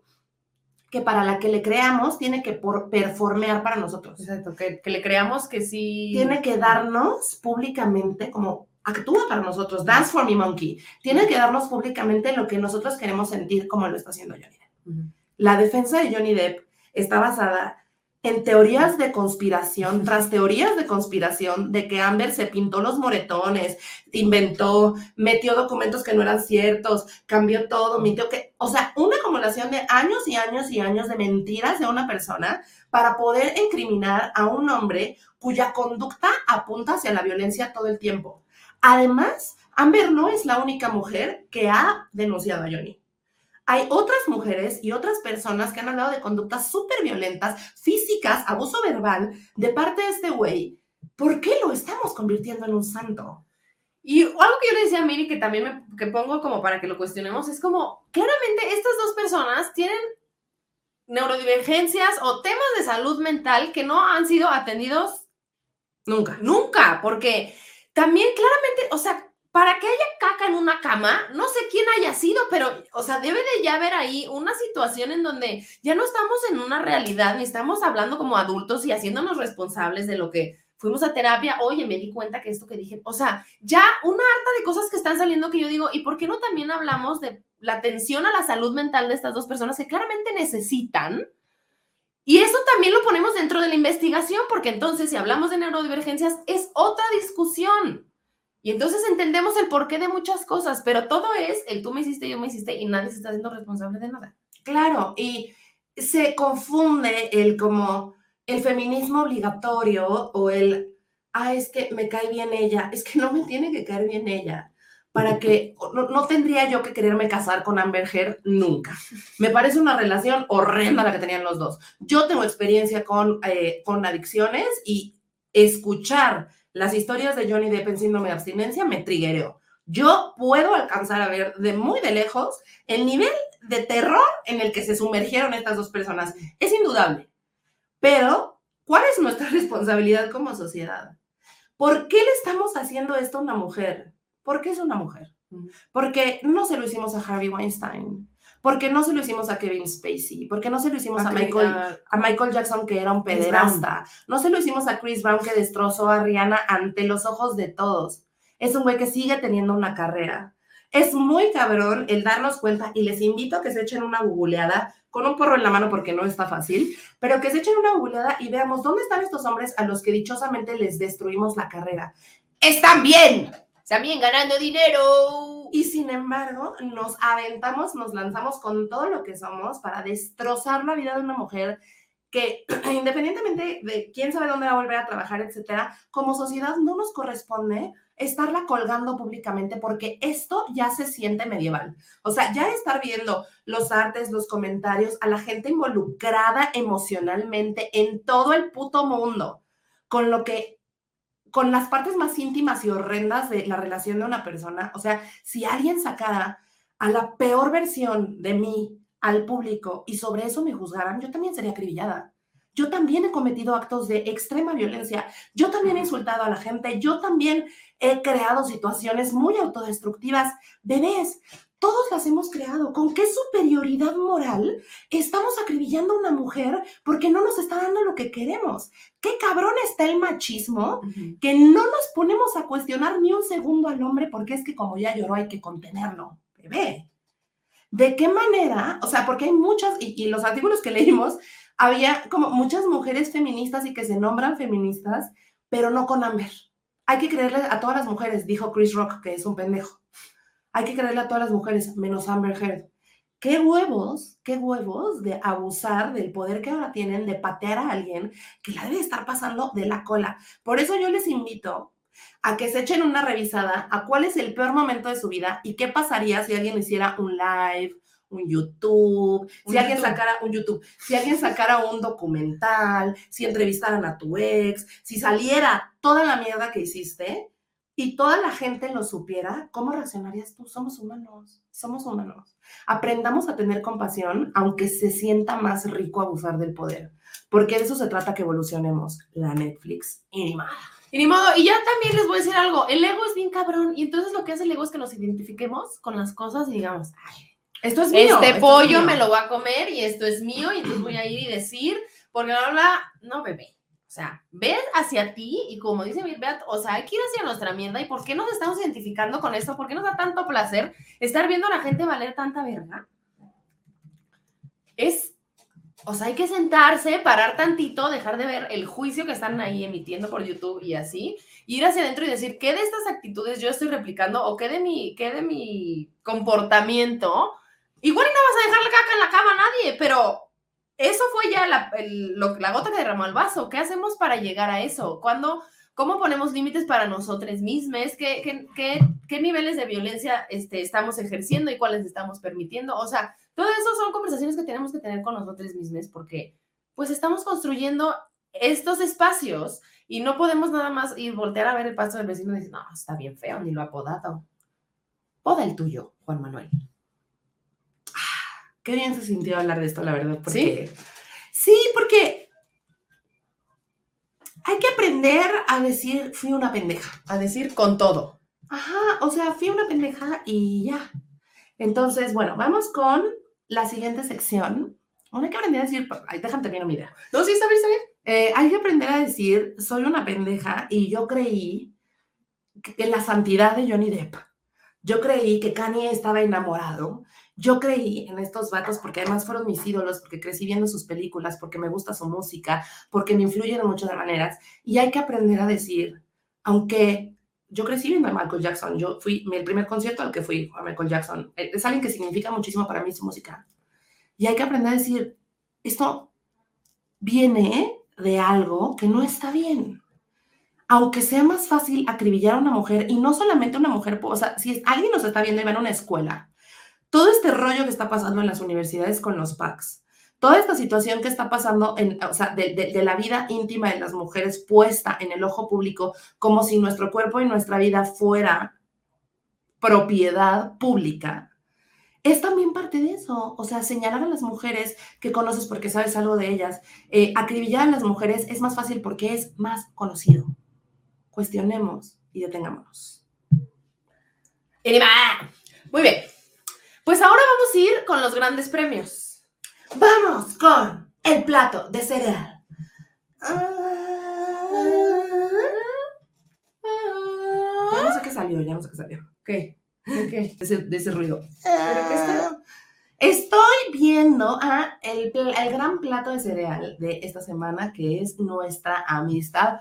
Speaker 2: que para la que le creamos tiene que por performear para nosotros.
Speaker 3: Exacto, que, que le creamos que sí.
Speaker 2: Tiene que darnos públicamente como actúa para nosotros, dance for me monkey. Tiene que darnos públicamente lo que nosotros queremos sentir como lo está haciendo Johnny Depp. La defensa de Johnny Depp está basada en teorías de conspiración, tras teorías de conspiración, de que Amber se pintó los moretones, inventó, metió documentos que no eran ciertos, cambió todo, mintió que, o sea, una acumulación de años y años y años de mentiras de una persona para poder incriminar a un hombre cuya conducta apunta hacia la violencia todo el tiempo. Además, Amber no es la única mujer que ha denunciado a Johnny. Hay otras mujeres y otras personas que han hablado de conductas súper violentas, físicas, abuso verbal de parte de este güey. ¿Por qué lo estamos convirtiendo en un santo?
Speaker 3: Y algo que yo le decía a Miri, que también me que pongo como para que lo cuestionemos, es como, claramente estas dos personas tienen neurodivergencias o temas de salud mental que no han sido atendidos
Speaker 2: nunca.
Speaker 3: Nunca, porque también claramente, o sea, para que haya caca en una cama, no sé quién haya sido, pero, o sea, debe de ya haber ahí una situación en donde ya no estamos en una realidad, ni estamos hablando como adultos y haciéndonos responsables de lo que fuimos a terapia, oye, me di cuenta que esto que dije, o sea, ya una harta de cosas que están saliendo que yo digo, ¿y por qué no también hablamos de la atención a la salud mental de estas dos personas que claramente necesitan? Y eso también lo ponemos dentro de la investigación, porque entonces si hablamos de neurodivergencias es otra discusión. Y entonces entendemos el porqué de muchas cosas, pero todo es el tú me hiciste, yo me hiciste y nadie se está haciendo responsable de nada.
Speaker 2: Claro, y se confunde el como el feminismo obligatorio o el, ah, es que me cae bien ella, es que no me tiene que caer bien ella para que no, tendría yo que quererme casar con Amber Heard nunca. Me parece una relación horrenda la que tenían los dos. Yo tengo experiencia con, eh, con adicciones y escuchar las historias de Johnny Depp en síndrome de abstinencia me triguereó. Yo puedo alcanzar a ver de muy de lejos el nivel de terror en el que se sumergieron estas dos personas. Es indudable. Pero, ¿cuál es nuestra responsabilidad como sociedad? ¿Por qué le estamos haciendo esto a una mujer? Porque es una mujer. Porque no se lo hicimos a Harvey Weinstein. Porque no se lo hicimos a Kevin Spacey. Porque no se lo hicimos a, Michael, a Michael Jackson, que era un pederasta. No se lo hicimos a Chris Brown, que destrozó a Rihanna ante los ojos de todos. Es un güey que sigue teniendo una carrera. Es muy cabrón el darnos cuenta y les invito a que se echen una googleada con un porro en la mano porque no está fácil, pero que se echen una googleada y veamos dónde están estos hombres a los que dichosamente les destruimos la carrera. Están bien,
Speaker 3: también ganando dinero.
Speaker 2: Y sin embargo, nos aventamos, nos lanzamos con todo lo que somos para destrozar la vida de una mujer que independientemente de quién sabe dónde va a volver a trabajar, etcétera, como sociedad no nos corresponde estarla colgando públicamente porque esto ya se siente medieval. O sea, ya estar viendo los artes, los comentarios, a la gente involucrada emocionalmente en todo el puto mundo, con lo que con las partes más íntimas y horrendas de la relación de una persona. O sea, si alguien sacara a la peor versión de mí al público y sobre eso me juzgaran, yo también sería acribillada. Yo también he cometido actos de extrema violencia. Yo también he insultado a la gente. Yo también he creado situaciones muy autodestructivas. Bebés, todos las hemos creado. ¿Con qué superioridad moral estamos acribillando a una mujer porque no nos está dando lo que queremos? ¿Qué cabrón está el machismo que no nos ponemos a cuestionar ni un segundo al hombre porque es que como ya lloró hay que contenerlo? Bebé. ¿De qué manera? O sea, porque hay muchas, y, y los artículos que leímos había como muchas mujeres feministas y que se nombran feministas, pero no con Amber. Hay que creerle a todas las mujeres, dijo Chris Rock, que es un pendejo. Hay que creerle a todas las mujeres, menos Amber Heard. Qué huevos, qué huevos de abusar del poder que ahora tienen de patear a alguien que la debe estar pasando de la cola. Por eso yo les invito a que se echen una revisada a cuál es el peor momento de su vida y qué pasaría si alguien hiciera un live, un YouTube, si alguien sacara un YouTube, si alguien sacara un documental, si entrevistaran a tu ex, si saliera toda la mierda que hiciste y toda la gente lo supiera, ¿cómo reaccionarías tú? Somos humanos, somos humanos. Aprendamos a tener compasión, aunque se sienta más rico abusar del poder, porque de eso se trata que evolucionemos. La Netflix y ni modo.
Speaker 3: Y ni modo, y ya también les voy a decir algo, el ego es bien cabrón, y entonces lo que hace el ego es que nos identifiquemos con las cosas y digamos, ay,
Speaker 2: esto es mío.
Speaker 3: Este
Speaker 2: esto
Speaker 3: pollo
Speaker 2: es mío.
Speaker 3: me lo voy a comer y esto es mío y entonces voy a ir y decir, porque ahora, no, bebé. O sea, ver hacia ti y como dice Beat, o sea, hay que ir hacia nuestra mierda y ¿por qué nos estamos identificando con esto? ¿Por qué nos da tanto placer estar viendo a la gente valer tanta verga? Es, o sea, hay que sentarse, parar tantito, dejar de ver el juicio que están ahí emitiendo por YouTube y así, ir hacia adentro y decir, ¿qué de estas actitudes yo estoy replicando o qué de mi, qué de mi comportamiento? Igual no vas a dejar la caca en la cama a nadie, pero eso fue ya la, gota que derramó el vaso. ¿Qué hacemos para llegar a eso? ¿Cuándo, ¿Cómo ponemos límites para nosotros mismos? ¿Qué, qué, qué, qué niveles de violencia este, estamos ejerciendo y cuáles estamos permitiendo? O sea, todo eso son conversaciones que tenemos que tener con nosotros mismos porque pues estamos construyendo estos espacios y no podemos nada más ir voltear a ver el paso del vecino y decir, no, está bien feo, ni lo ha podado. Poda el tuyo, Juan Manuel.
Speaker 2: Qué bien se sintió hablar de esto, la verdad. Porque... ¿Sí? porque hay que aprender a decir fui una pendeja.
Speaker 3: A decir con todo.
Speaker 2: Ajá, o sea, fui una pendeja y ya. Entonces, bueno, vamos con la siguiente sección. Bueno, hay que aprender a decir, ay, déjame terminar mi idea.
Speaker 3: No, sí, está bien, está bien.
Speaker 2: Eh, hay que aprender a decir, soy una pendeja y yo creí que- en la santidad de Johnny Depp. Yo creí que Kanye estaba enamorado. Yo creí en estos vatos porque además fueron mis ídolos, porque crecí viendo sus películas, porque me gusta su música, porque me influyen de muchas maneras. Y hay que aprender a decir, aunque yo crecí viendo a Michael Jackson, yo fui, el primer concierto al que fui a Michael Jackson, eh, es alguien que significa muchísimo para mí su música. Y hay que aprender a decir, esto viene de algo que no está bien. Aunque sea más fácil acribillar a una mujer, y no solamente una mujer, o sea, si alguien nos está viendo y va en una escuela, todo este rollo que está pasando en las universidades con los PACs, toda esta situación que está pasando en, o sea, de, la vida íntima de las mujeres puesta en el ojo público, como si nuestro cuerpo y nuestra vida fuera propiedad pública, es también parte de eso. O sea, señalar a las mujeres que conoces porque sabes algo de ellas, eh, acribillar a las mujeres es más fácil porque es más conocido. Cuestionemos y detengámonos.
Speaker 3: Muy bien. Pues ahora vamos a ir con los grandes premios.
Speaker 2: Vamos con el plato de cereal. Ya no sé qué salió, ya no sé qué salió.
Speaker 3: ¿Qué? ¿Qué?
Speaker 2: De ese, de ese ruido.
Speaker 3: ¿Pero qué está?
Speaker 2: Estoy viendo a el, el gran plato de cereal de esta semana, que es nuestra amistad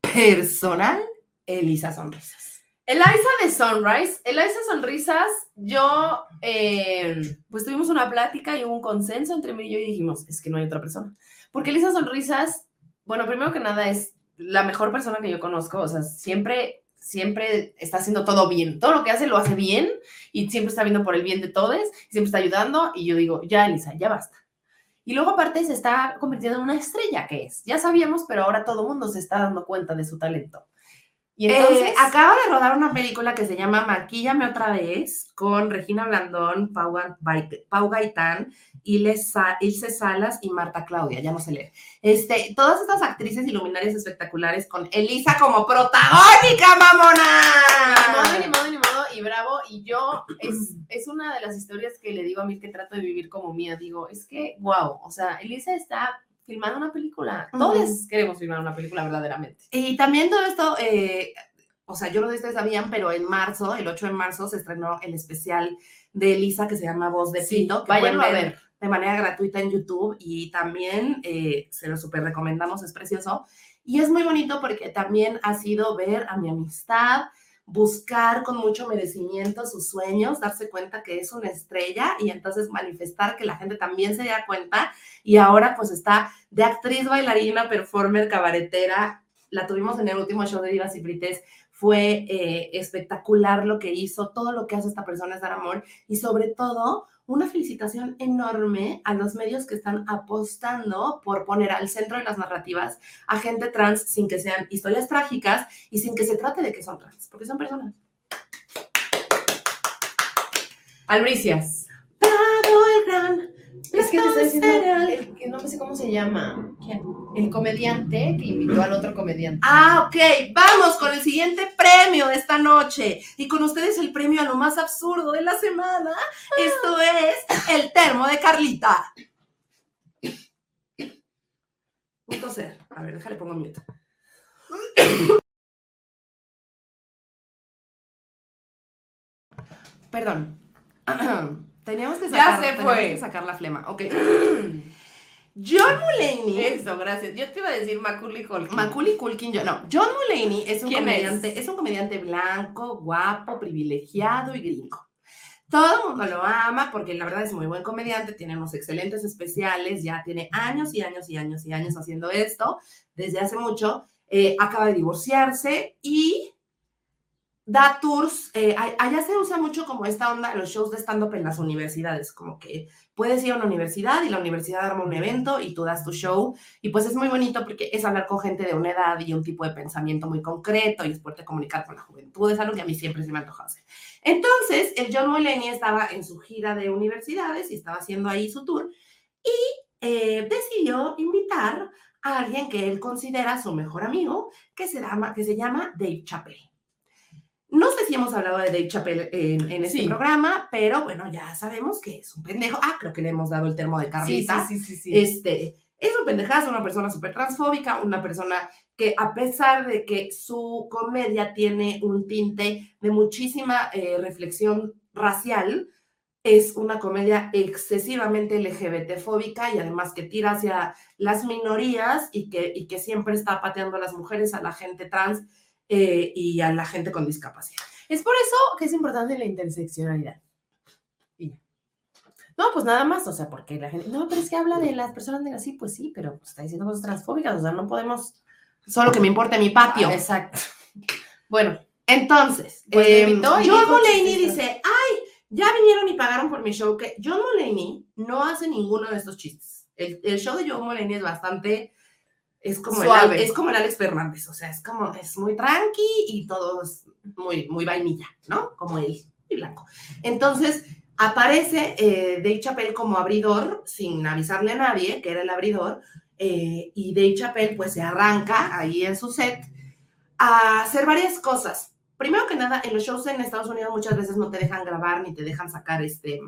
Speaker 2: personal, Elisa Sonrisas.
Speaker 3: Eliza de Sunrise. Eliza Sonrisas, yo, eh, pues tuvimos una plática y un consenso entre mí y yo y dijimos, es que no hay otra persona. Porque Elisa Sonrisas, bueno, primero que nada es la mejor persona que yo conozco, o sea, siempre, siempre está haciendo todo bien. Todo lo que hace lo hace bien y siempre está viendo por el bien de todos, siempre está ayudando y yo digo, ya Elisa, ya basta. Y luego aparte se está convirtiendo en una estrella que es. Ya sabíamos, pero ahora todo el mundo se está dando cuenta de su talento. Y entonces,
Speaker 2: Eh, acaba de rodar una película que se llama Maquíllame otra vez con Regina Blandón, Pau, Pau Gaitán, Ilse, Sa- Ilse Salas y Marta Claudia, ya no sé leer. Este, todas estas actrices y luminarias espectaculares con Elisa como protagónica,
Speaker 3: Ni modo,
Speaker 2: mamona.
Speaker 3: ni modo, ni modo, y bravo. Y yo, es, es una de las historias que le digo a mí que trato de vivir como mía. Digo, es que, wow, o sea, Elisa está filmando una película. Todos
Speaker 2: Ujú.
Speaker 3: queremos filmar una película verdaderamente.
Speaker 2: Y también todo esto, eh, o sea, yo no sé si ustedes sabían, pero en marzo, el 8 de marzo, se estrenó el especial de Elisa que se llama Voz de
Speaker 3: Sí,
Speaker 2: Pito. pueden
Speaker 3: a ver.
Speaker 2: de manera gratuita en YouTube y también eh, se lo súper recomendamos, es precioso. Y es muy bonito porque también ha sido ver a mi amistad, buscar con mucho merecimiento sus sueños, darse cuenta que es una estrella y entonces manifestar que la gente también se da cuenta y ahora pues está de actriz, bailarina, performer, cabaretera. La tuvimos en el último show de Divas y. Fue eh, espectacular lo que hizo, todo lo que hace esta persona es dar amor y sobre todo una felicitación enorme a los medios que están apostando por poner al centro de las narrativas a gente trans sin que sean historias trágicas y sin que se trate de que son trans, porque son personas.
Speaker 3: Albricias.
Speaker 2: Dado el gran
Speaker 3: Es que te estoy diciendo, el que no sé cómo se llama. El comediante que invitó al otro comediante.
Speaker 2: Ah, ok, vamos con el siguiente premio de esta noche. Y con ustedes el premio a lo más absurdo de la semana. Esto es el termo de Carlita. A ver, déjale pongo mute. Perdón. Teníamos que
Speaker 3: Ya
Speaker 2: sacar,
Speaker 3: se
Speaker 2: teníamos
Speaker 3: fue.
Speaker 2: que sacar la flema. Ok. John Mulaney.
Speaker 3: Eso, gracias. Yo te iba a decir Macaulay Culkin.
Speaker 2: Macaulay Culkin, yo no. John Mulaney es un
Speaker 3: ¿Quién
Speaker 2: comediante, es? un comediante blanco, guapo, privilegiado y gringo. Todo el mundo lo ama porque la verdad es muy buen comediante, tiene unos excelentes especiales, ya tiene años y años y años y años haciendo esto, desde hace mucho. Eh, acaba de divorciarse y da tours. eh, allá se usa mucho como esta onda, los shows de stand-up en las universidades, como que puedes ir a una universidad y la universidad arma un evento y tú das tu show y pues es muy bonito porque es hablar con gente de una edad y un tipo de pensamiento muy concreto y es poderte comunicar con la juventud, es algo que a mí siempre se me ha antojado hacer. Entonces, el John Mulaney estaba en su gira de universidades y estaba haciendo ahí su tour y eh, decidió invitar a alguien que él considera su mejor amigo, que se llama, que se llama Dave Chappelle. No sé si hemos hablado de Dave Chappelle en, en este
Speaker 3: Sí.
Speaker 2: programa, pero bueno, ya sabemos que es un pendejo. Ah, creo que le hemos dado el termo de
Speaker 3: Sí,
Speaker 2: Carlita.
Speaker 3: sí, sí, sí, sí.
Speaker 2: Este, es un pendejazo, una persona súper transfóbica, una persona que a pesar de que su comedia tiene un tinte de muchísima eh, reflexión racial, es una comedia excesivamente LGBT-fóbica y además que tira hacia las minorías y que, y que siempre está pateando a las mujeres, a la gente trans eh, y a la gente con discapacidad.
Speaker 3: Es por eso que es importante la interseccionalidad. Y. No, pues nada más, o sea, porque la gente, no, pero es que habla de las personas negras, sí, pues sí, pero está diciendo cosas transfóbicas, o sea, no podemos...
Speaker 2: Solo que me importa mi patio.
Speaker 3: Ah, exacto. Bueno,
Speaker 2: Entonces,
Speaker 3: Pues
Speaker 2: eh,
Speaker 3: invitó y
Speaker 2: John Mulaney dice, ay, ya vinieron y pagaron por mi show, que John Mulaney no hace ninguno de estos chistes. El, el show de John Mulaney es bastante, es como, el,
Speaker 3: Suave.
Speaker 2: Es como el Alex Fernández, o sea, es como, es muy tranqui y todo es muy, muy vainilla, ¿no? Como él, muy blanco. Entonces, aparece eh, Dave Chappelle como abridor, sin avisarle a nadie que era el abridor, eh, y Dave Chappelle pues se arranca ahí en su set a hacer varias cosas. Primero que nada, en los shows en Estados Unidos muchas veces no te dejan grabar ni te dejan sacar este,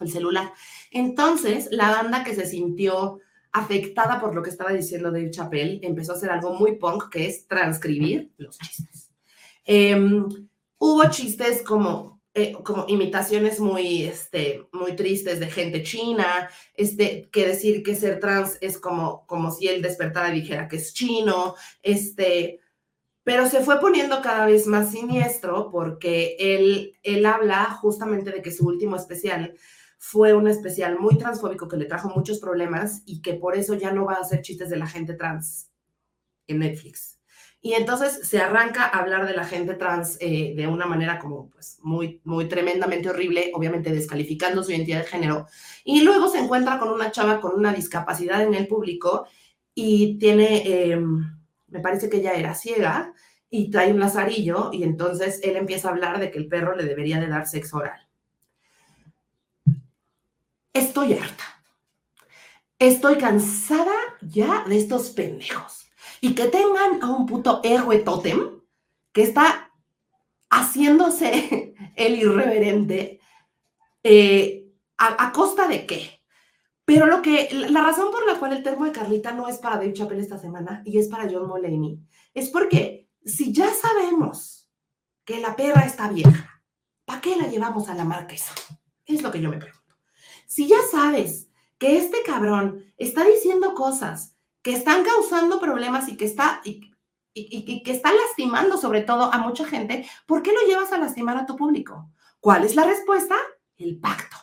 Speaker 2: el celular. Entonces, la banda que se sintió afectada por lo que estaba diciendo Dave Chappelle empezó a hacer algo muy punk, que es transcribir los chistes. Em, hubo chistes como, eh, como imitaciones muy, este, muy tristes de gente china, este, que decir que ser trans es como, como si él despertara y dijera que es chino, este, pero se fue poniendo cada vez más siniestro porque él, él habla justamente de que su último especial fue un especial muy transfóbico que le trajo muchos problemas y que por eso ya no va a hacer chistes de la gente trans en Netflix. Y entonces se arranca a hablar de la gente trans eh, de una manera como pues muy, muy tremendamente horrible, obviamente descalificando su identidad de género. Y luego se encuentra con una chava con una discapacidad en el público y tiene, eh, me parece que ella era ciega y trae un lazarillo y entonces él empieza a hablar de que el perro le debería de dar sexo oral. Estoy harta. Estoy cansada ya de estos pendejos. Y que tengan a un puto héroe tótem que está haciéndose el irreverente eh, a, costa de qué. Pero lo que, la razón por la cual el termo de Carlita no es para Dave Chappelle esta semana y es para John Mulaney, es porque si ya sabemos que la perra está vieja, ¿para qué la llevamos a la marquesa? Es lo que yo me pregunto. Si ya sabes que este cabrón está diciendo cosas que están causando problemas y que está, y, que está lastimando sobre todo a mucha gente, ¿por qué lo llevas a lastimar a tu público? ¿Cuál es la respuesta? El pacto.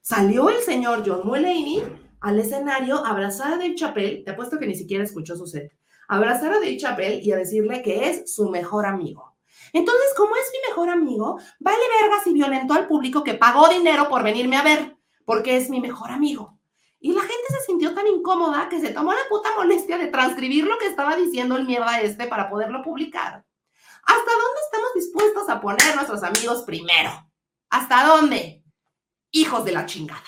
Speaker 2: Salió el señor John Mulaney al escenario abrazada de Chapel, te apuesto que ni siquiera escuchó su set, abrazar a Dave Chappelle y a decirle que es su mejor amigo. Entonces, como es mi mejor amigo, vale vergas y violentó al público que pagó dinero por venirme a ver, porque es mi mejor amigo. Y la gente se sintió tan incómoda que se tomó la puta molestia de transcribir lo que estaba diciendo el mierda este para poderlo publicar. ¿Hasta dónde estamos dispuestos a poner nuestros amigos primero? ¿Hasta dónde? Hijos de la chingada.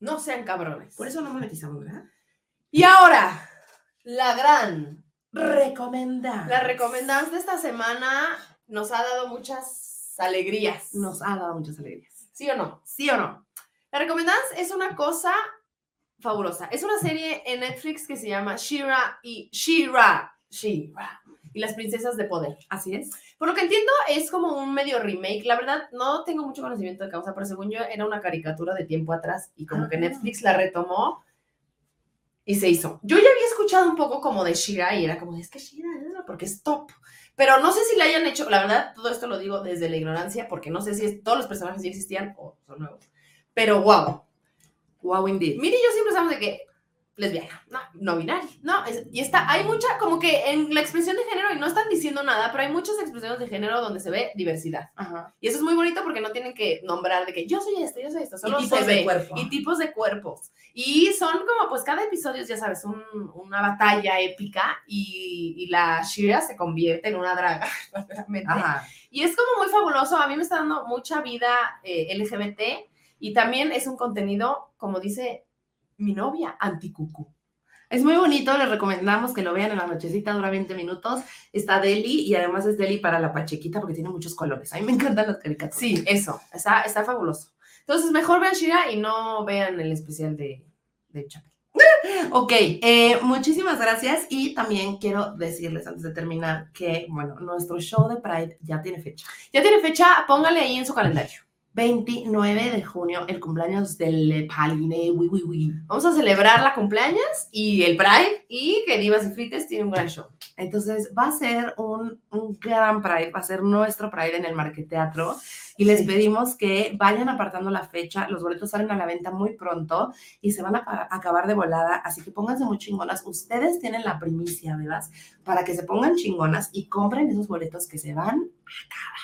Speaker 3: No sean cabrones.
Speaker 2: Por eso no monetizamos, ¿verdad?
Speaker 3: Y ahora, la gran
Speaker 2: recomendar.
Speaker 3: La recomendance de esta semana nos ha dado muchas alegrías.
Speaker 2: Nos ha dado muchas alegrías.
Speaker 3: ¿Sí o no?
Speaker 2: ¿Sí o no?
Speaker 3: La recomendance es una cosa fabulosa. Es una serie en Netflix que se llama Shira y Shira, Shira y las princesas de poder.
Speaker 2: Así es.
Speaker 3: Por lo que entiendo, es como un medio remake. La verdad, no tengo mucho conocimiento de causa, pero según yo, era una caricatura de tiempo atrás y como que ah. Netflix la retomó y se hizo. Yo ya había escuchado un poco como de Shira y era como, es que Shira, porque es top. Pero no sé si le hayan hecho, la verdad, todo esto lo digo desde la ignorancia, porque no sé si todos los personajes ya existían o son nuevos. Pero wow.
Speaker 2: Wow, indeed.
Speaker 3: Mire, yo siempre sabemos de que lesbiana, no, no binaria, no, y está, hay mucha, como que en la expresión de género, y no están diciendo nada, pero hay muchas expresiones de género donde se ve diversidad. Y eso es muy bonito porque no tienen que nombrar de que yo soy esto, yo soy esto, solo
Speaker 2: y tipos de cuerpo.
Speaker 3: Y tipos de cuerpos. Y son como, pues cada episodio, ya sabes, una batalla épica y, y, la Shira se convierte en una draga, realmente. Y es como muy fabuloso, a mí me está dando mucha vida eh, LGBT y también es un contenido, como dice mi novia, anticucu.
Speaker 2: Es muy bonito, les recomendamos que lo vean en la nochecita, dura 20 minutos. Está Deli y además es Deli para la pachequita porque tiene muchos colores. A mí me encantan las caricaturas.
Speaker 3: Sí, eso, está, está fabuloso. Entonces, mejor vean Shira y no vean el especial de, de
Speaker 2: Ok, eh, muchísimas gracias y también quiero decirles antes de terminar que, bueno, nuestro show de Pride ya tiene fecha.
Speaker 3: Ya tiene fecha, póngale ahí en su calendario.
Speaker 2: 29 de junio, el cumpleaños del Paline.
Speaker 3: Vamos a celebrar la cumpleaños y el Pride y que Divas y Frites tiene un gran show.
Speaker 2: Entonces va a ser un, un gran Pride, va a ser nuestro Pride en el Marqueteatro y les pedimos que vayan apartando la fecha. Los boletos salen a la venta muy pronto y se van a acabar de volada, así que pónganse muy chingonas. Ustedes tienen la primicia, ¿verdad? Para que se pongan chingonas y compren esos boletos que se van a acabar.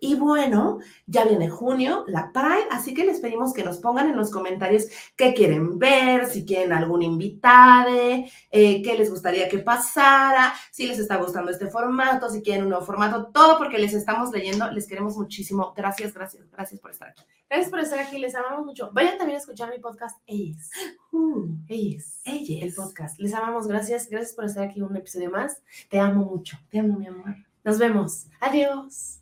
Speaker 2: Y bueno, ya viene junio, la Pride, así que les pedimos que nos pongan en los comentarios qué quieren ver, si quieren algún invitado, eh, qué les gustaría que pasara, si les está gustando este formato, si quieren un nuevo formato, todo porque les estamos leyendo, les queremos muchísimo. Gracias, gracias, gracias por estar aquí.
Speaker 3: Gracias por estar aquí, les amamos mucho. Vayan también a escuchar mi podcast, Ellas. Uh, ellas.
Speaker 2: Ellas.
Speaker 3: El podcast. Les amamos, gracias, gracias por estar aquí un episodio más. Te amo mucho.
Speaker 2: Te amo, mi amor.
Speaker 3: Nos vemos. Adiós.